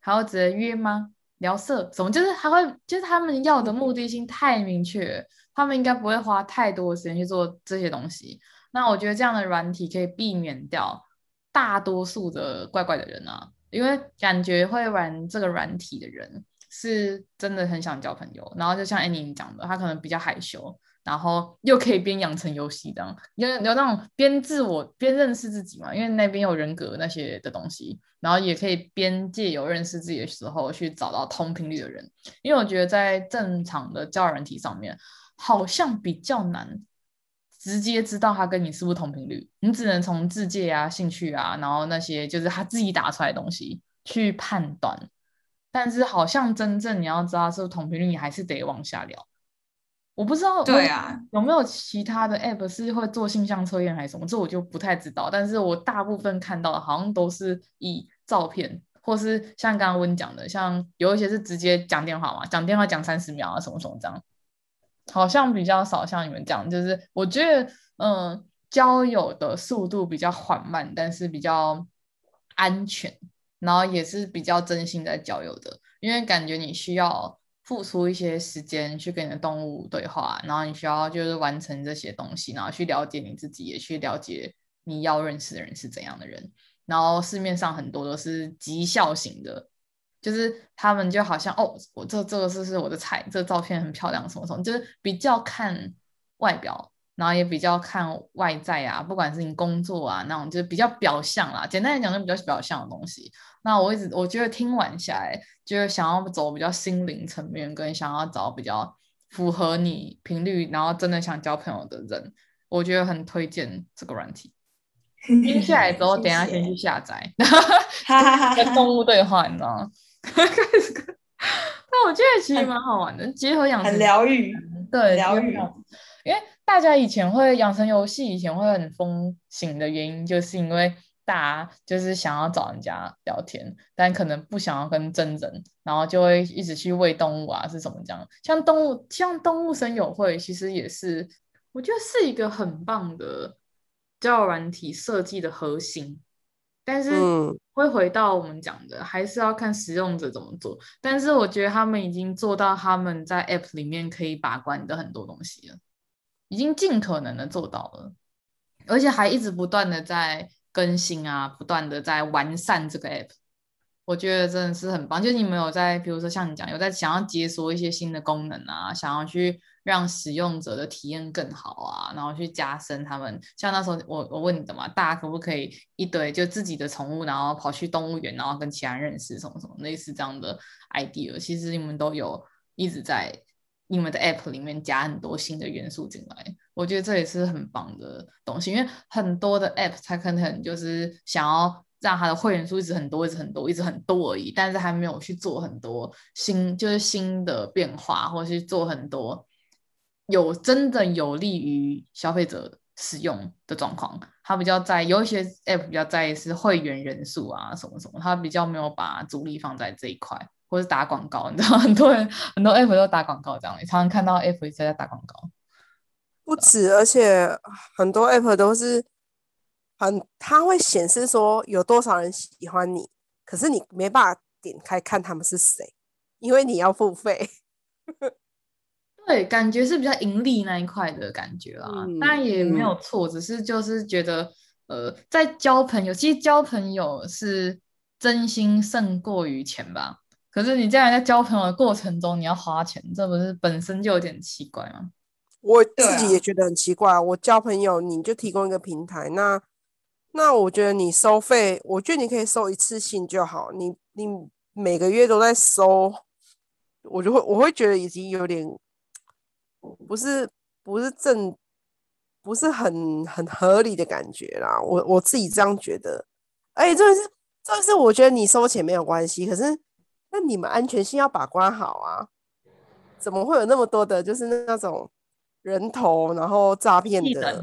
还会直接约吗？聊色什么？就是他会，就是他们要的目的性太明确。他们应该不会花太多的时间去做这些东西。那我觉得这样的软体可以避免掉大多数的怪怪的人啊，因为感觉会玩这个软体的人是真的很想交朋友。然后就像 Annie 讲的，他可能比较害羞，然后又可以边养成游戏这样，有有那种边自我边认识自己嘛，因为那边有人格那些的东西，然后也可以边借由认识自己的时候去找到同频率的人。因为我觉得在正常的交友软体上面。好像比较难直接知道他跟你是不是同频率，你只能从自介啊、兴趣啊，然后那些就是他自己打出来的东西去判断。但是好像真正你要知道是不是同频率，你还是得往下聊。我不知道，对啊，有没有其他的 app 是会做性向测验还是什么？这我就不太知道。但是我大部分看到的好像都是以照片，或是像刚刚温讲的，像有一些是直接讲电话嘛，讲电话讲三十秒啊，什么什么这样。好像比较少像你们这样，就是我觉得，嗯，交友的速度比较缓慢，但是比较安全，然后也是比较真心在交友的，因为感觉你需要付出一些时间去跟你的动物对话，然后你需要就是完成这些东西，然后去了解你自己，也去了解你要认识的人是怎样的人，然后市面上很多都是绩效型的。就是他们就好像哦，我这这个是是我的菜，这个照片很漂亮，什么什么，就是比较看外表，然后也比较看外在啊，不管是你工作啊那种，就是比较表象啦。简单来讲，就比较表象的东西。那我一直我觉得听完下来，就是想要走比较心灵层面，跟想要找比较符合你频率，然后真的想交朋友的人，我觉得很推荐这个软体。<laughs> 听下来之后，等一下先去下载，<laughs> 跟动物对话，你知道吗？开始，但我觉得其实蛮好玩的，结合养成，很疗愈，对，疗愈。因为大家以前会养成游戏，以前会很风行的原因，就是因为大家就是想要找人家聊天，但可能不想要跟真人，然后就会一直去喂动物啊，是什么这样？像动物，像动物森友会，其实也是，我觉得是一个很棒的交友软体设计的核心。但是会回到我们讲的，还是要看使用者怎么做。但是我觉得他们已经做到他们在 App 里面可以把关的很多东西了，已经尽可能的做到了，而且还一直不断的在更新啊，不断的在完善这个 App。我觉得真的是很棒。就是你们有在，比如说像你讲，有在想要解锁一些新的功能啊，想要去。让使用者的体验更好啊，然后去加深他们。像那时候我我问你的嘛，大家可不可以一堆就自己的宠物，然后跑去动物园，然后跟其他人认识什么什么类似这样的 idea？其实你们都有一直在你们的 app 里面加很多新的元素进来，我觉得这也是很棒的东西。因为很多的 app 它可能就是想要让它的会员数一直很多，一直很多，一直很多而已，但是还没有去做很多新就是新的变化，或是做很多。有真的有利于消费者使用的状况，他比较在有一些 app 比较在意是会员人数啊什么什么，他比较没有把主力放在这一块，或是打广告，你知道 <laughs> 很多人很多 app 都打广告这样，你常常看到 app 一直在打广告，不止，而且很多 app 都是很它会显示说有多少人喜欢你，可是你没办法点开看他们是谁，因为你要付费。<laughs> 对，感觉是比较盈利那一块的感觉啦，嗯、当然也没有错，嗯、只是就是觉得，呃，在交朋友，其实交朋友是真心胜过于钱吧。可是你这样在交朋友的过程中，你要花钱，这不是本身就有点奇怪吗？我自己也觉得很奇怪。啊、我交朋友，你就提供一个平台，那那我觉得你收费，我觉得你可以收一次性就好。你你每个月都在收，我就会我会觉得已经有点。不是不是正，不是很很合理的感觉啦，我我自己这样觉得。哎，这是这是我觉得你收钱没有关系，可是那你们安全性要把关好啊。怎么会有那么多的，就是那种人头，然后诈骗的，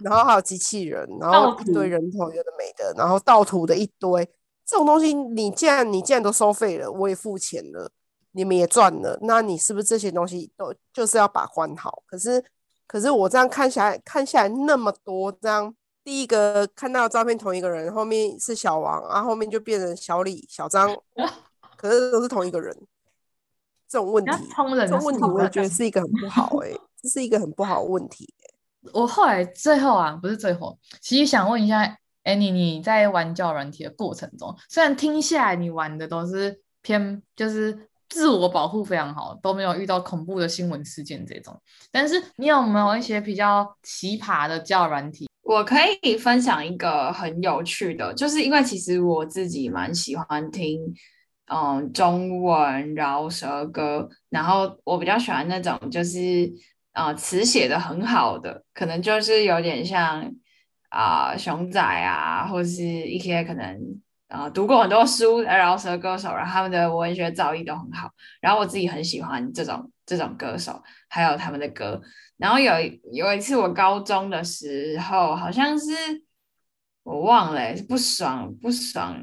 然后还有机器人，然后一堆人头有的没的，然后盗图的一堆，这种东西你既然你既然都收费了，我也付钱了。你们也赚了，那你是不是这些东西都就是要把关好？可是，可是我这样看下来，看下来那么多张，第一个看到照片同一个人，后面是小王，然后后面就变成小李、小张，<laughs> 可是都是同一个人，这种问题，这种问题我也觉得是一个很不好哎、欸，这是一个很不好的问题、欸。我后来最后啊，不是最后，其实想问一下，Annie，你在玩交友软体的过程中，虽然听下来你玩的都是偏就是。自我保护非常好，都没有遇到恐怖的新闻事件这种。但是你有没有一些比较奇葩的教软体？我可以分享一个很有趣的，就是因为其实我自己蛮喜欢听嗯中文饶舌歌，然后我比较喜欢那种就是啊词写的很好的，可能就是有点像啊、熊仔啊，或是一些可能。啊、读过很多书，饶舌歌手，然后他们的文学造诣都很好。然后我自己很喜欢这种这种歌手，还有他们的歌。然后有有一次我高中的时候，好像是我忘了，不爽不爽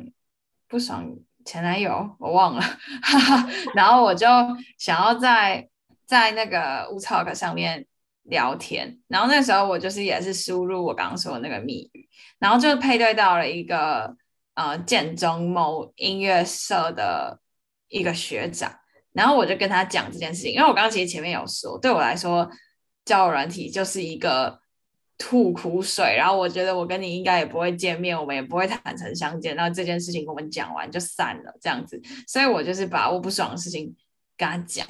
不爽前男友，我忘了。哈哈，然后我就想要在在那个 Wootalk 上面聊天。然后那时候我就是也是输入我刚刚说的那个密语，然后就配对到了一个。呃，建中某音乐社的一个学长，然后我就跟他讲这件事情，因为我刚刚其实前面有说，对我来说，交友软体就是一个吐苦水，然后我觉得我跟你应该也不会见面，我们也不会坦诚相见，然后这件事情我们讲完就散了这样子，所以我就是把我不爽的事情跟他讲，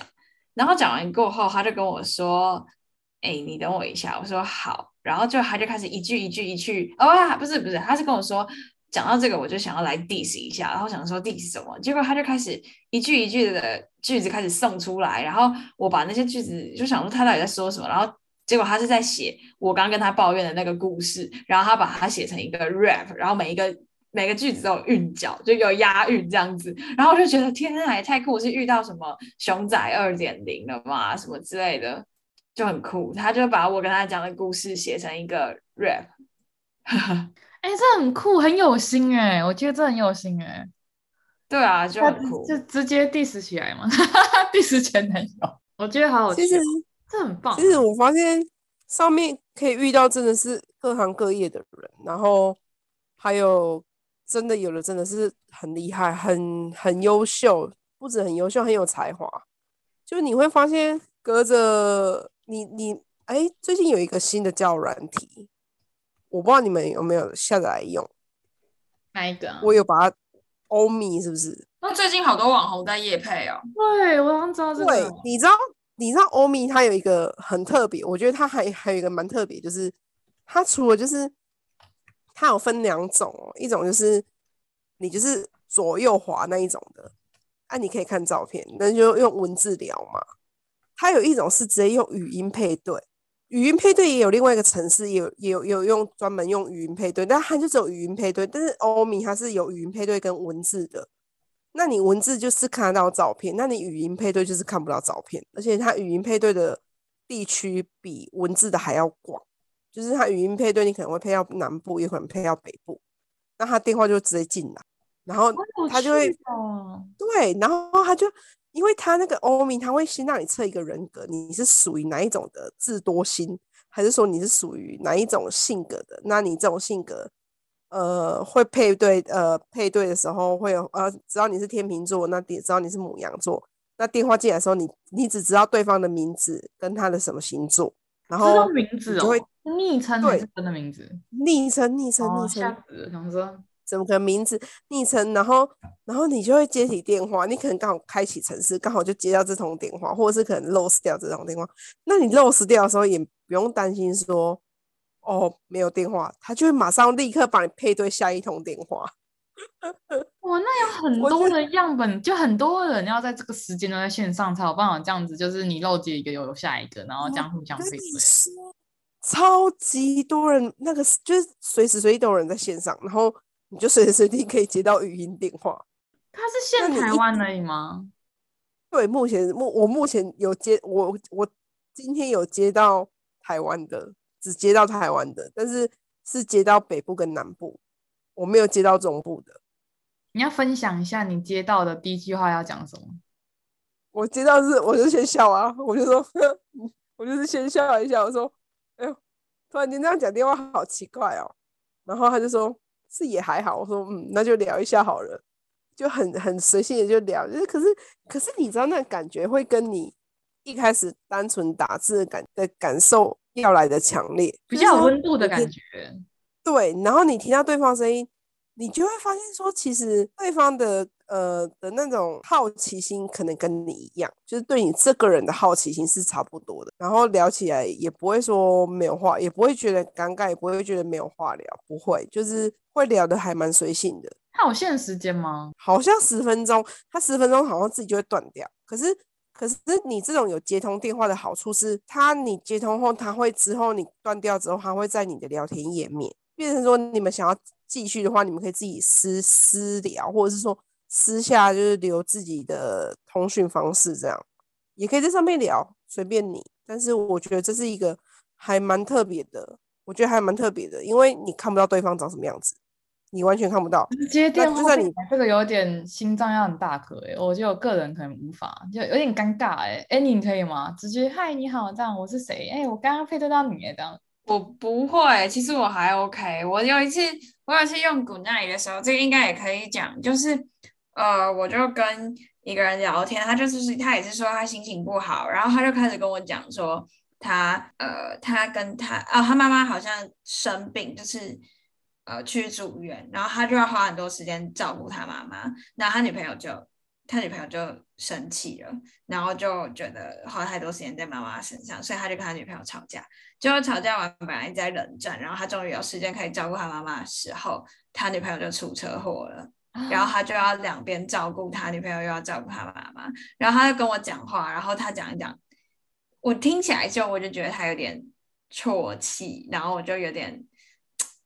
然后讲完过后，他就跟我说：“哎，你等我一下。”我说：“好。”然后就他就开始一句一句一句，哦，不是不是，他是跟我说。讲到这个，我就想要来 diss 一下，然后想说 diss 什么，结果他就开始一句一句的句子开始送出来，然后我把那些句子就想说他到底在说什么，然后结果他是在写我刚跟他抱怨的那个故事，然后他把它写成一个 rap，然后每一个每个句子都有韵脚，就有押韵这样子，然后我就觉得天哪，也太酷，是遇到什么熊仔二点零了吗？什么之类的，就很酷，他就把我跟他讲的故事写成一个 rap。<laughs> 哎、欸，这很酷，很有心哎、欸，我觉得这很有心哎、欸。对啊，就很酷，就直接 diss 起来嘛，<laughs> diss 前男友，我觉得好有趣，其实这很棒。其实我发现上面可以遇到真的是各行各业的人，然后还有真的有的真的是很厉害，很很优秀，不止很优秀，很有才华。就你会发现，隔着你你哎、欸，最近有一个新的叫软体。我不知道你们有没有下载来用，哪一个、啊？我有把它欧米是不是？那最近好多网红在夜配哦。对，我刚知道这个。对，你知道，你知道欧米它有一个很特别，我觉得它还还有一个蛮特别，就是它除了就是它有分两种哦，一种就是你就是左右滑那一种的，啊，你可以看照片，那就用文字聊嘛。它有一种是直接用语音配对。语音配对也有另外一个城市，也有也有有用专门用语音配对，但它就只有语音配对。但是欧米它是有语音配对跟文字的，那你文字就是看得到照片，那你语音配对就是看不到照片，而且它语音配对的地区比文字的还要广，就是它语音配对你可能会配到南部，也可能配到北部，那他电话就直接进来，然后他就会，对，然后他就。因为他那个欧米，他会先让你测一个人格，你是属于哪一种的智多星，还是说你是属于哪一种性格的？那你这种性格，呃，会配对，呃，配对的时候会有，呃，只要你是天秤座，那电，只要你是母羊座，那电话进来的时候，你你只知道对方的名字跟他的什么星座，然后名字就会昵称，对，真的名字，昵称，昵称，昵称，吓死了，想说。怎么个名字、昵称，然后，然后你就会接起电话，你可能刚好开启程式，刚好就接到这通电话，或者是可能 lost 掉这通电话。那你 lost 掉的时候，也不用担心说，哦，没有电话，他就会马上立刻帮你配对下一通电话。<laughs> 哇，那有很多的样本，就很多人要在这个时间都在线上才有办法这样子，就是你漏接一个又有下一个，然后这样互相配对。超级多人，那个就是随时随地都有人在线上，然后。你就 <laughs> 随时随地可以接到语音电话。他是现台湾而已吗？对，目前目我目前有接我我今天有接到台湾的，只接到台湾的，但是是接到北部跟南部，我没有接到中部的。你要分享一下你接到的第一句话要讲什么？我接到是我就先笑啊，我就说，<laughs> 我就是先笑一下，我说，哎呦，突然间这样讲电话好奇怪哦，然后他就说。是也还好，我说嗯，那就聊一下好了，就很很随性的就聊，就是可是可是你知道那感觉会跟你一开始单纯打字的感的感受要来的强烈，比较有温度的感觉。对，然后你听到对方声音，你就会发现说，其实对方的。呃的那种好奇心可能跟你一样，就是对你这个人的好奇心是差不多的，然后聊起来也不会说没有话，也不会觉得尴尬，也不会觉得没有话聊，不会，就是会聊的还蛮随性的。他有限时间吗？好像十分钟，他十分钟好像自己就会断掉。可是可是你这种有接通电话的好处是，他你接通后，他会之后你断掉之后，他会在你的聊天页面变成说，你们想要继续的话，你们可以自己私私聊，或者是说。私下就是留自己的通讯方式，这样也可以在上面聊，随便你。但是我觉得这是一个还蛮特别的，我觉得还蛮特别的，因为你看不到对方长什么样子，你完全看不到。直接电话就算你这个有点心脏要很大颗诶，我觉得我个人可能无法，就有点尴尬诶。哎，你可以吗？直接嗨，你好，这样我是谁？哎，我刚刚配对到你诶，这样我不会，其实我还 OK。我有一次，我有一次用 Good Night 的时候，这个应该也可以讲，就是。呃，我就跟一个人聊天，他就是他也是说他心情不好，然后他就开始跟我讲说他呃他跟他啊、哦、他妈妈好像生病，就是呃去住院，然后他就要花很多时间照顾他妈妈，那他女朋友就他女朋友就生气了，然后就觉得花太多时间在妈妈身上，所以他就跟他女朋友吵架，结果吵架完本来在冷战，然后他终于有时间可以照顾他妈妈的时候，他女朋友就出车祸了。然后他就要两边照顾他女朋友，又要照顾他妈妈。然后他就跟我讲话，然后他讲一讲，我听起来就我就觉得他有点啜泣，然后我就有点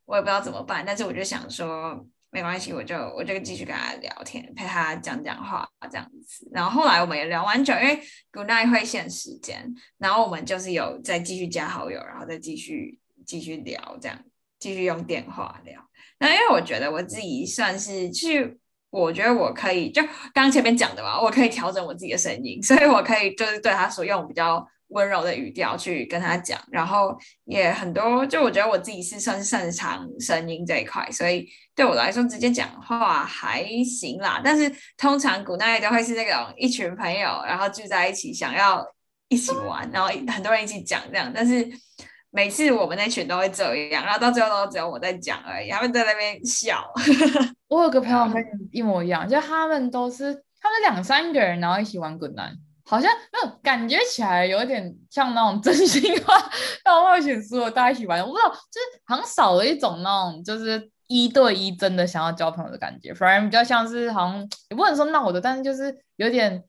我也不知道怎么办。但是我就想说没关系，我就我就继续跟他聊天，陪他讲讲话这样子。然后后来我们也聊完久，因为 Good Night 会限时间，然后我们就是有再继续加好友，然后再继续继续聊这样，继续用电话聊。那因为我觉得我自己算是去，我觉得我可以就刚前面讲的嘛，我可以调整我自己的声音，所以我可以就是对他所用比较温柔的语调去跟他讲，然后也很多就我觉得我自己是算是擅长声音这一块，所以对我来说直接讲话还行啦。但是通常 Good Night 都会是那种一群朋友，然后聚在一起想要一起玩，然后很多人一起讲这样，但是。每次我们那群都会这样，然后到最后都只有我在讲而已，他们在那边笑。<laughs> 我有个朋友跟你一模一样，就他们都是他们两三个人，然后一起玩 Good Night，好像那种感觉起来有点像那种真心话，那种冒险输了，大家一起玩。我不知道，就是好像少了一种那种就是一对一真的想要交朋友的感觉，反而比较像是好像也不能说闹的，但是就是有点。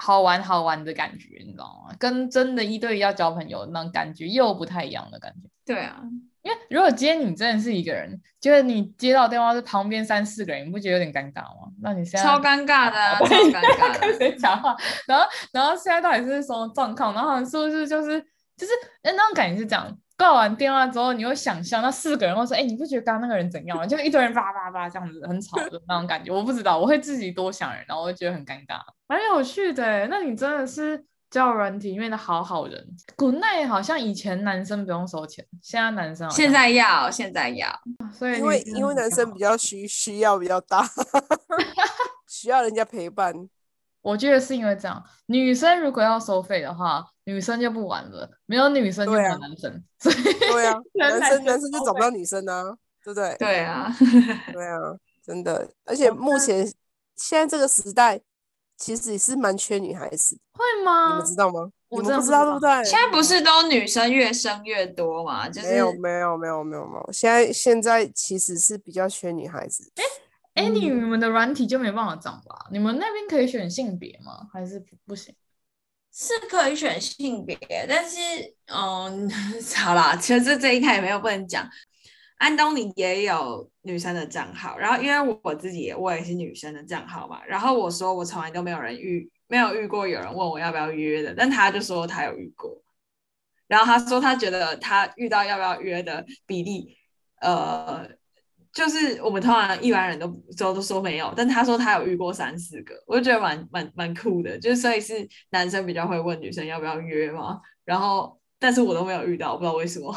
好玩好玩的感觉，你知道吗？跟真的一对一要交朋友那种感觉又不太一样的感觉。对啊，因为如果今天你真的是一个人，就是你接到电话是旁边三四个人，你不觉得有点尴尬吗？那你现在超尴尬的、啊，<laughs> 超尴尬的，<laughs> 跟谁讲话？然后然后现在到底是什么状况？然后是不是就是就是那种感觉是这样。挂完电话之后，你会想象那四个人会说：“哎、欸，你不觉得刚刚那个人怎样吗？就一堆人叭叭叭这样子，很吵的那种感觉。”我不知道，我会自己多想人，然后我会觉得很尴尬，蛮有趣的。那你真的是交友软体里面的好好人。Good night 好像以前男生不用收钱，现在男生现在要，现在要。所以因为因为男生比较需需要比较大，<laughs> 需要人家陪伴。我觉得是因为这样，女生如果要收费的话，女生就不玩了，没有女生就没有男生，对啊，所以对啊，<laughs> 男生男生就找不到女生啊，对不对？对啊，对啊，真的，而且目前现在这个时代，其实也是蛮缺女孩子，会吗？你们知道吗？我真的不知道，对不对？现在不是都女生越生越多嘛？就是没有没有没有没有没有，现在现在其实是比较缺女孩子。哎哎、欸，你们的软体就没办法长吧？你们那边可以选性别吗？还是不行？是可以选性别，但是嗯，<laughs> 好啦，其实这这一块也没有不能讲。安东尼也有女生的账号，然后因为我自己也我也是女生的账号嘛，然后我说我从来都没有人遇没有遇过有人问我要不要约的，但他就说他有遇过，然后他说他觉得他遇到要不要约的比例，呃，就是我们通常一般人都都都说没有，但他说他有遇过三四个，我就觉得蛮蛮蛮酷的，就是所以是男生比较会问女生要不要约嘛，然后但是我都没有遇到，我不知道为什么。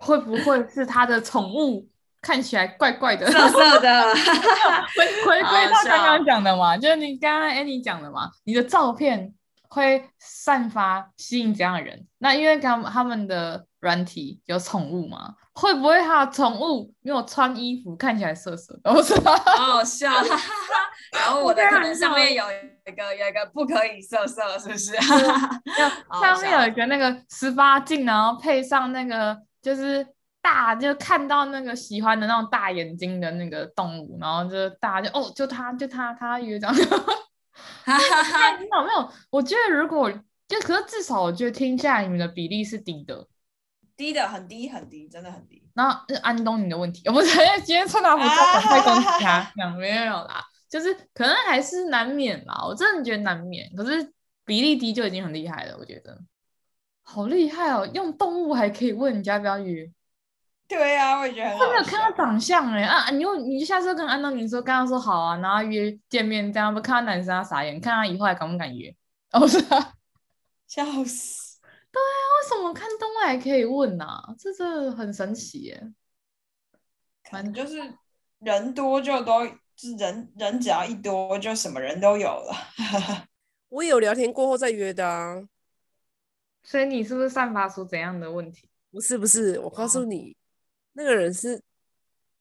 会不会是他的宠物看起来怪怪的、色色的？<laughs> 回回归到刚刚讲的嘛，就是你刚刚 Annie 讲的嘛，你的照片会散发吸引这样的人。那因为刚他们的软体有宠物嘛，会不会他的宠物没有穿衣服，看起来色色的？我知道，好好笑。然后我的可能上面有一个有一个不可以色色，是不是？上面有一个那个十八禁，然后配上那个。就 <laughs> 是大，就看到那个喜欢的那种大眼睛的那个动物，然后就大就哦，就他就他他约这样，哈哈哈，<laughs> 没有没有，我觉得如果就可是至少我觉得听下来你们的比例是低的，低的很低很低，真的很低。然后是安东尼的问题，我不是今天穿搭不够太恭喜他，讲没有啦，就是可能还是难免啦，我真的觉得难免，可是比例低就已经很厉害了，我觉得。好厉害哦！用动物还可以问人家要不要约？对啊，我也觉得。他没有看到长相哎啊！你又你就下次跟安东尼说，刚刚说好啊，然后约见面这样，不看到男生他傻眼，看他以后还敢不敢约？哦，是啊，<laughs> 笑死！对啊，为什么看动漫还可以问呢、啊？这这很神奇耶！反正就是人多就都，就人人只要一多，就什么人都有了。<laughs> 我有聊天过后再约的啊。所以你是不是散发出怎样的问题？不是不是，我告诉你，哦、那个人是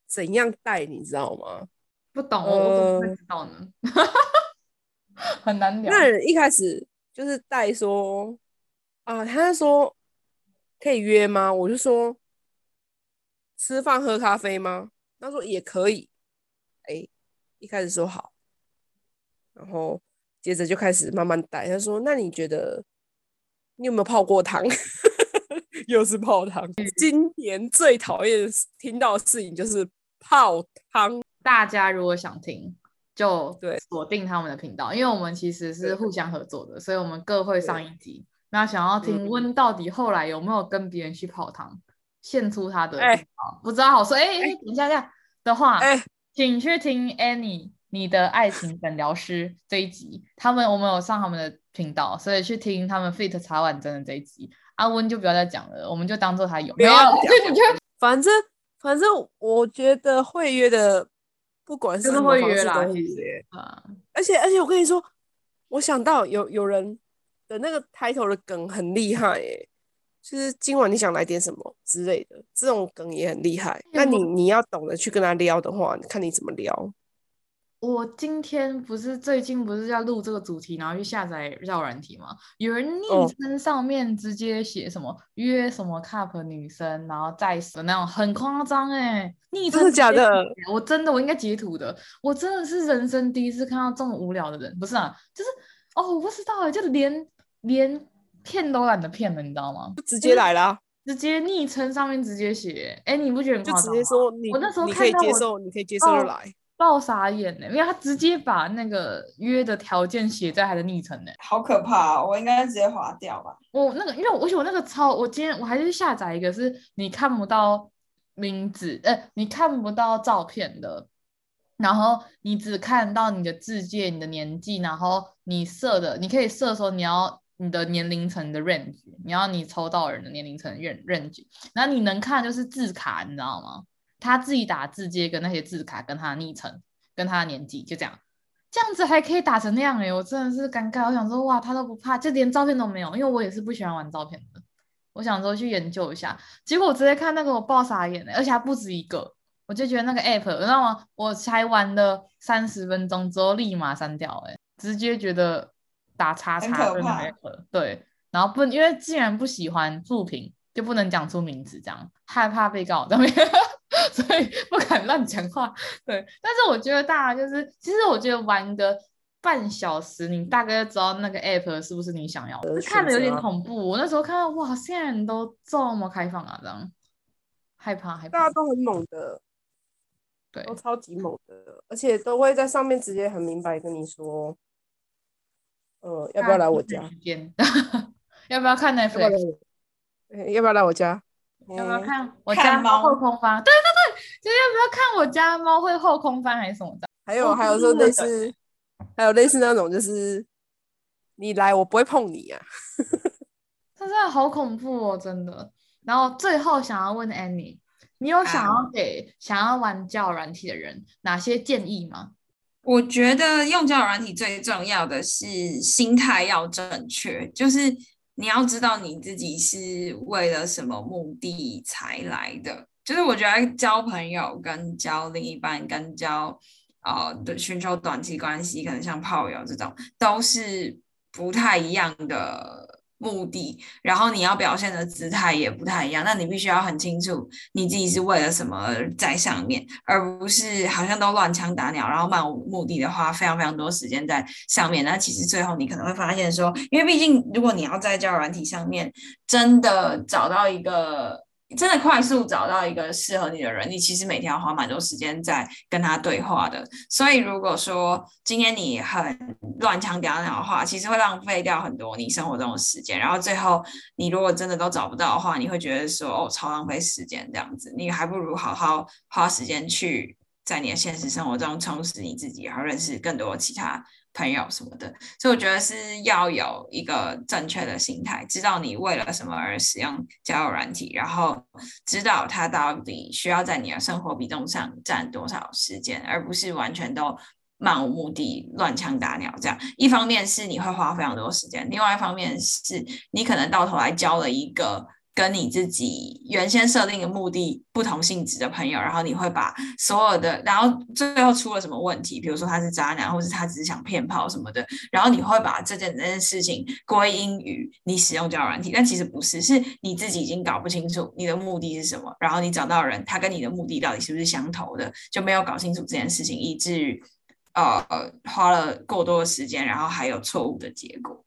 怎样带，你知道吗？不懂，呃、我怎么会知道呢？<laughs> 很难聊。那人一开始就是带说啊，他说可以约吗？我就说吃饭喝咖啡吗？他说也可以。哎、欸，一开始说好，然后接着就开始慢慢带。他说：“那你觉得？”你有没有泡过汤？<laughs> 又是泡汤。今年最讨厌听到的事情就是泡汤。大家如果想听，就对锁定他们的频道，因为我们其实是互相合作的，所以我们各会上一集。那想要听温到底后来有没有跟别人去泡汤，献出他的、欸、不知道好说。哎、欸，等一下，这样的话，欸、请去听 Annie 你的爱情诊疗师这一集。他们我们有上他们的。频道，所以去听他们 fit 茶碗蒸的这一集。阿温就不要再讲了，我们就当做他有。没有，反正反正我觉得会约的，不管是什么方式都会约啦。啊，而且而且我跟你说，我想到有有人的那个抬头的梗很厉害耶，就是今晚你想来点什么之类的，这种梗也很厉害。那你你要懂得去跟他撩的话，看你怎么撩。我今天不是最近不是要录这个主题，然后去下载绕软体吗？有人昵称上面直接写什么、哦、约什么 cup 女生，然后再死那种很夸张哎，昵称真的假的？我真的我应该截图的，我真的是人生第一次看到这么无聊的人，不是啊，就是哦，我不知道哎，就连连骗都懒得骗了，你知道吗？就直接来了，直接昵称上面直接写，哎，你不觉得很夸张吗？就直接说你，我那时候看到我你可以接受，你可以接受就来。哦爆傻眼呢，因为他直接把那个约的条件写在他的昵称呢，好可怕哦！我应该直接划掉吧。我那个，因为我我那个超，我今天我还是下载一个，是你看不到名字，呃，你看不到照片的，然后你只看到你的字界、你的年纪，然后你设的，你可以设说你要你的年龄层的 range，你要你抽到人的年龄层 range，然后你能看就是字卡，你知道吗？他自己打字接跟那些字卡跟他的昵称跟他的年纪就这样，这样子还可以打成那样哎、欸，我真的是尴尬。我想说哇，他都不怕，就连照片都没有，因为我也是不喜欢玩照片的。我想说去研究一下，结果我直接看那个我爆傻眼、欸，而且还不止一个，我就觉得那个 app，你知道吗？我才玩了三十分钟之后立马删掉、欸，哎，直接觉得打叉叉的 app，对，然后不因为既然不喜欢负评，就不能讲出名字，这样害怕被告，对。<laughs> 所以不敢乱讲话，对。但是我觉得大家就是，其实我觉得玩个半小时，你大概就知道那个 app 是不是你想要的。看着有点恐怖，我那时候看到哇，现在人都这么开放啊，这样害怕害怕。大家都很猛的，对，都超级猛的，而且都会在上面直接很明白跟你说，呃，要不要来我家？<laughs> 要不要看 Netflix？要不要来我家？要不要看我家猫后空翻？对对对，就是要不要看我家猫会后空翻还是什么的？还有还有说类似，还有类似那种就是你来我不会碰你啊，他真的好恐怖哦，真的。然后最后想要问 Annie，你有想要给想要玩交友软体的人哪些建议吗？我觉得用交友软体最重要的是心态要正确，就是。你要知道你自己是为了什么目的才来的，就是我觉得交朋友跟交另一半跟交呃对寻求短期关系，可能像炮友这种，都是不太一样的。目的，然后你要表现的姿态也不太一样，那你必须要很清楚你自己是为了什么而在上面，而不是好像都乱枪打鸟，然后漫无目的的花非常非常多时间在上面。那其实最后你可能会发现说，因为毕竟如果你要在教软体上面真的找到一个。真的快速找到一个适合你的人，你其实每天要花蛮多时间在跟他对话的。所以如果说今天你很乱枪打鸟的话，其实会浪费掉很多你生活中的时间。然后最后你如果真的都找不到的话，你会觉得说哦，超浪费时间这样子。你还不如好好花时间去在你的现实生活中充实你自己，然后认识更多其他。朋友什么的，所以我觉得是要有一个正确的心态，知道你为了什么而使用交友软体，然后知道它到底需要在你的生活比重上占多少时间，而不是完全都漫无目的乱枪打鸟这样。一方面是你会花非常多时间，另外一方面是你可能到头来交了一个。跟你自己原先设定的目的不同性质的朋友，然后你会把所有的，然后最后出了什么问题，比如说他是渣男，或是他只是想骗炮什么的，然后你会把这件这件事情归因于你使用交友软体，但其实不是，是你自己已经搞不清楚你的目的是什么，然后你找到人，他跟你的目的到底是不是相投的，就没有搞清楚这件事情，以至于呃花了过多的时间，然后还有错误的结果。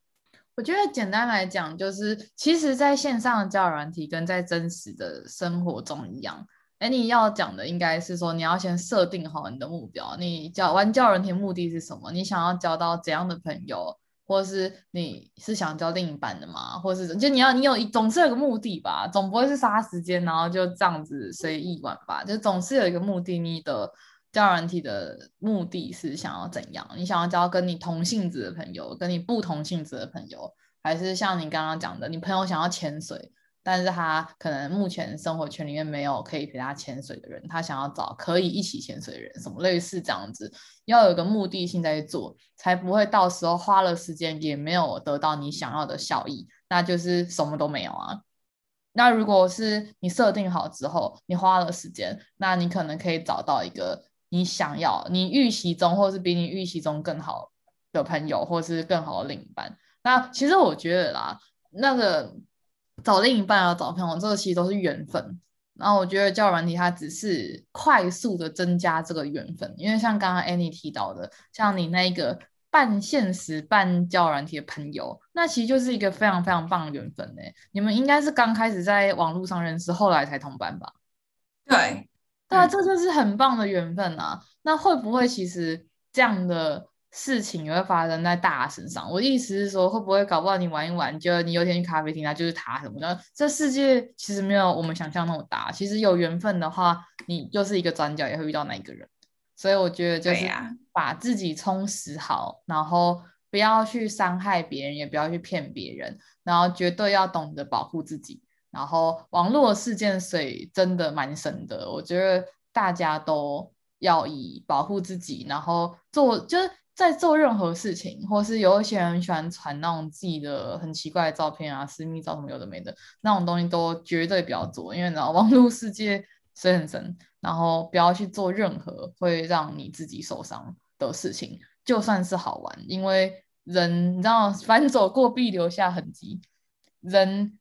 我觉得简单来讲，就是其实在线上的交友软体跟在真实的生活中一样。哎，你要讲的应该是说，你要先设定好你的目标。你交玩交友软体目的是什么？你想要交到怎样的朋友，或是你是想交另一半的吗？或是就你要你有一总是有个目的吧，总不会是杀时间，然后就这样子随意玩吧？就总是有一个目的，你的。交软体的目的是想要怎样？你想要交跟你同性质的朋友，跟你不同性质的朋友，还是像你刚刚讲的，你朋友想要潜水，但是他可能目前生活圈里面没有可以陪他潜水的人，他想要找可以一起潜水的人，什么类似这样子，要有个目的性在做，才不会到时候花了时间也没有得到你想要的效益，那就是什么都没有啊。那如果是你设定好之后，你花了时间，那你可能可以找到一个。你想要你预期中，或是比你预期中更好的朋友，或是更好的另一半。那其实我觉得啦，那个找另一半啊，找朋友，这个其实都是缘分。然后我觉得交友软体它只是快速的增加这个缘分，因为像刚刚 Any 提到的，像你那一个半现实半交友软体的朋友，那其实就是一个非常非常棒的缘分呢。你们应该是刚开始在网络上认识，后来才同班吧？对。对啊，这就是很棒的缘分啊！那会不会其实这样的事情也会发生在大家身上？我的意思是说，会不会搞不好你玩一玩，就你有一天去咖啡厅，那就是他什么的？这世界其实没有我们想象那么大。其实有缘分的话，你就是一个转角也会遇到那一个人。所以我觉得就是把自己充实好，然后不要去伤害别人，也不要去骗别人，然后绝对要懂得保护自己。然后网络事件水真的蛮深的，我觉得大家都要以保护自己，然后做就是在做任何事情，或是有一些人喜欢传那种自己的很奇怪的照片啊、私密照什么有的没的那种东西，都绝对不要做，因为你知道网络世界水很深，然后不要去做任何会让你自己受伤的事情。就算是好玩，因为人你知道，凡走过必留下痕迹。人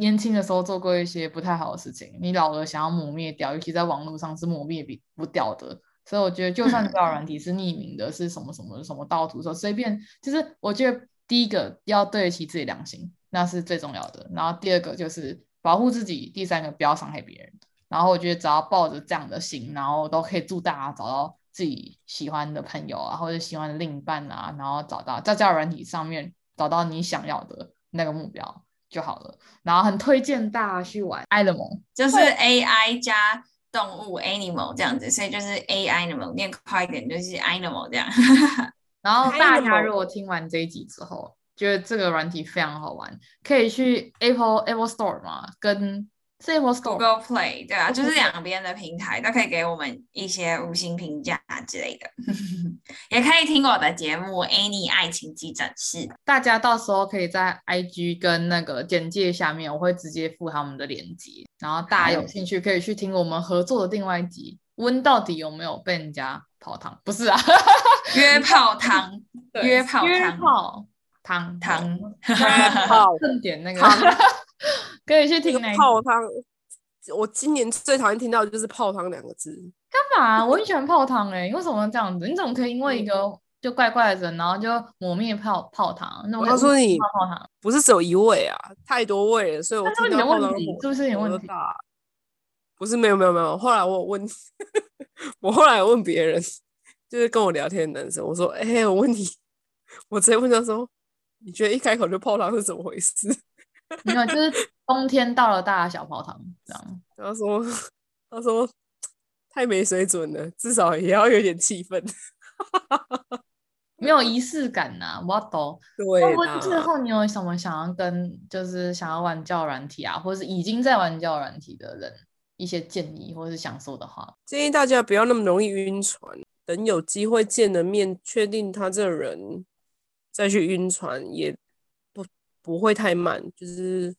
年轻的时候做过一些不太好的事情，你老了想要抹灭掉，尤其在网络上是抹灭不掉的。所以我觉得，就算交友软体是匿名的，是什么什么什么盗图，说随便，就是我觉得第一个要对得起自己良心，那是最重要的。然后第二个就是保护自己，第三个不要伤害别人。然后我觉得只要抱着这样的心，然后都可以祝大家找到。自己喜欢的朋友啊，或者喜欢的另一半啊，然后找到在交友软体上面找到你想要的那个目标就好了。然后很推荐大家去玩 Animal，就是 AI 加动物 Animal 这样子，所以就是 A Animal 念快一点就是 Animal 这样。<laughs> 然后大家如果听完这一集之后觉得这个软体非常好玩，可以去 Apple Apple Store 嘛，跟。是 Google Play 对啊，就是两边的平台都可以给我们一些五星评价之类的，<laughs> 也可以听我的节目《Annie 爱情急诊室》。大家到时候可以在 IG 跟那个简介下面，我会直接附他们的链接，然后大家有兴趣可以去听我们合作的另外一集。温到底有没有被人家泡汤？不是啊，约泡汤，<laughs> 约泡汤，汤汤 <laughs> 泡，正点那个。<laughs> 可以去听那个泡汤。我今年最讨厌听到的就是泡汤两个字。干嘛？<laughs> 我很喜欢泡汤哎、欸，为什么这样子？你怎么可以因为一个就怪怪的人，然后就抹灭泡泡汤？那我告诉你，泡汤不是只有一位啊，太多位了，所以我听到泡汤是不是有问题？不是没有没有没有。后来我问，我后来有问别人，就是跟我聊天的男生，我说：“哎、欸，我问你，我直接问他说，你觉得一开口就泡汤是怎么回事？” <laughs> 没有，就是冬天到了，大家小泡汤这样。他说：“他说太没水准了，至少也要有点气氛，<laughs> 没有仪式感呐、啊。”我懂。对。那最后你有什么想要跟，就是想要玩交友软体啊，或是已经在玩交友软体的人一些建议，或是想说的话？建议大家不要那么容易晕船，等有机会见了面，确定他这人再去晕船也。不不会太慢，就是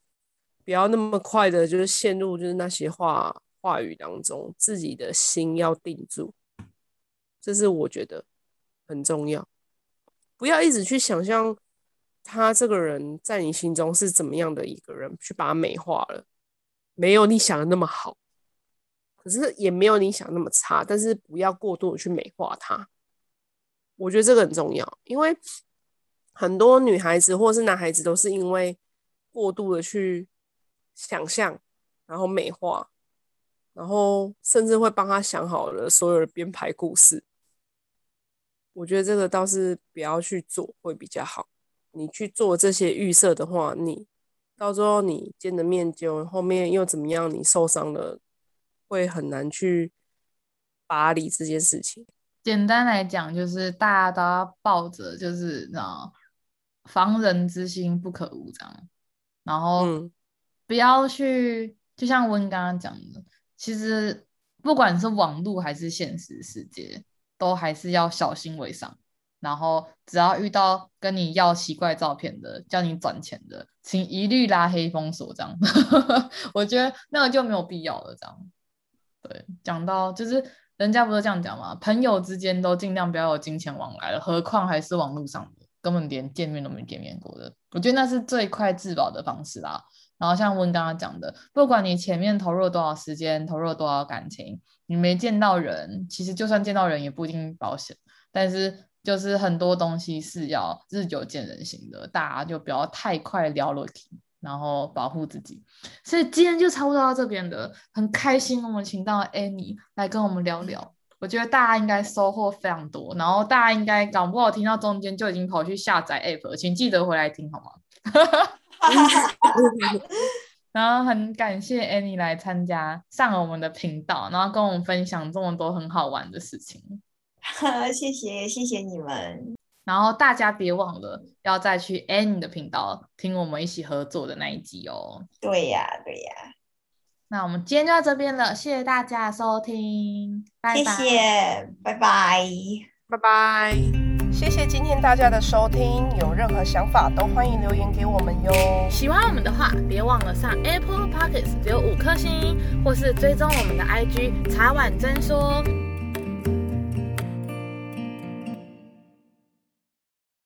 不要那么快的，就是陷入就是那些话话语当中，自己的心要定住，这是我觉得很重要。不要一直去想象他这个人在你心中是怎么样的一个人，去把他美化了，没有你想的那么好，可是也没有你想那么差，但是不要过度的去美化他，我觉得这个很重要，因为。很多女孩子或是男孩子都是因为过度的去想象，然后美化，然后甚至会帮他想好了所有的编排故事。我觉得这个倒是不要去做会比较好。你去做这些预设的话，你到时候你见的面就后面又怎么样？你受伤了，会很难去拔离这件事情。简单来讲，就是大家都要抱着，就是那种。防人之心不可无，这样，然后不要去，嗯、就像温刚刚讲的，其实不管是网络还是现实世界，都还是要小心为上。然后只要遇到跟你要奇怪照片的、叫你转钱的，请一律拉黑封锁。这样，<laughs> 我觉得那个就没有必要了。这样，对，讲到就是人家不是这样讲吗？朋友之间都尽量不要有金钱往来了，何况还是网络上的。根本连见面都没见面过的，我觉得那是最快自保的方式啦。然后像温刚刚讲的，不管你前面投入了多少时间，投入了多少感情，你没见到人，其实就算见到人也不一定保险。但是就是很多东西是要日久见人心的，大家就不要太快聊了题，然后保护自己。所以今天就差不多到这边的，很开心我们请到 Annie 来跟我们聊聊。我觉得大家应该收获非常多，然后大家应该搞不好听到中间就已经跑去下载 app 了，请记得回来听好吗？<laughs> 然后很感谢 Annie 来参加上了我们的频道，然后跟我们分享这么多很好玩的事情。<laughs> 谢谢谢谢你们。然后大家别忘了要再去 Annie 的频道听我们一起合作的那一集哦。对呀，对呀。那我们今天就到这边了，谢谢大家的收听，拜拜。谢谢，拜拜，拜拜。谢谢今天大家的收听，有任何想法都欢迎留言给我们哟。喜欢我们的话，别忘了上 Apple Podcast 留五颗星，或是追踪我们的 IG 茶碗真说。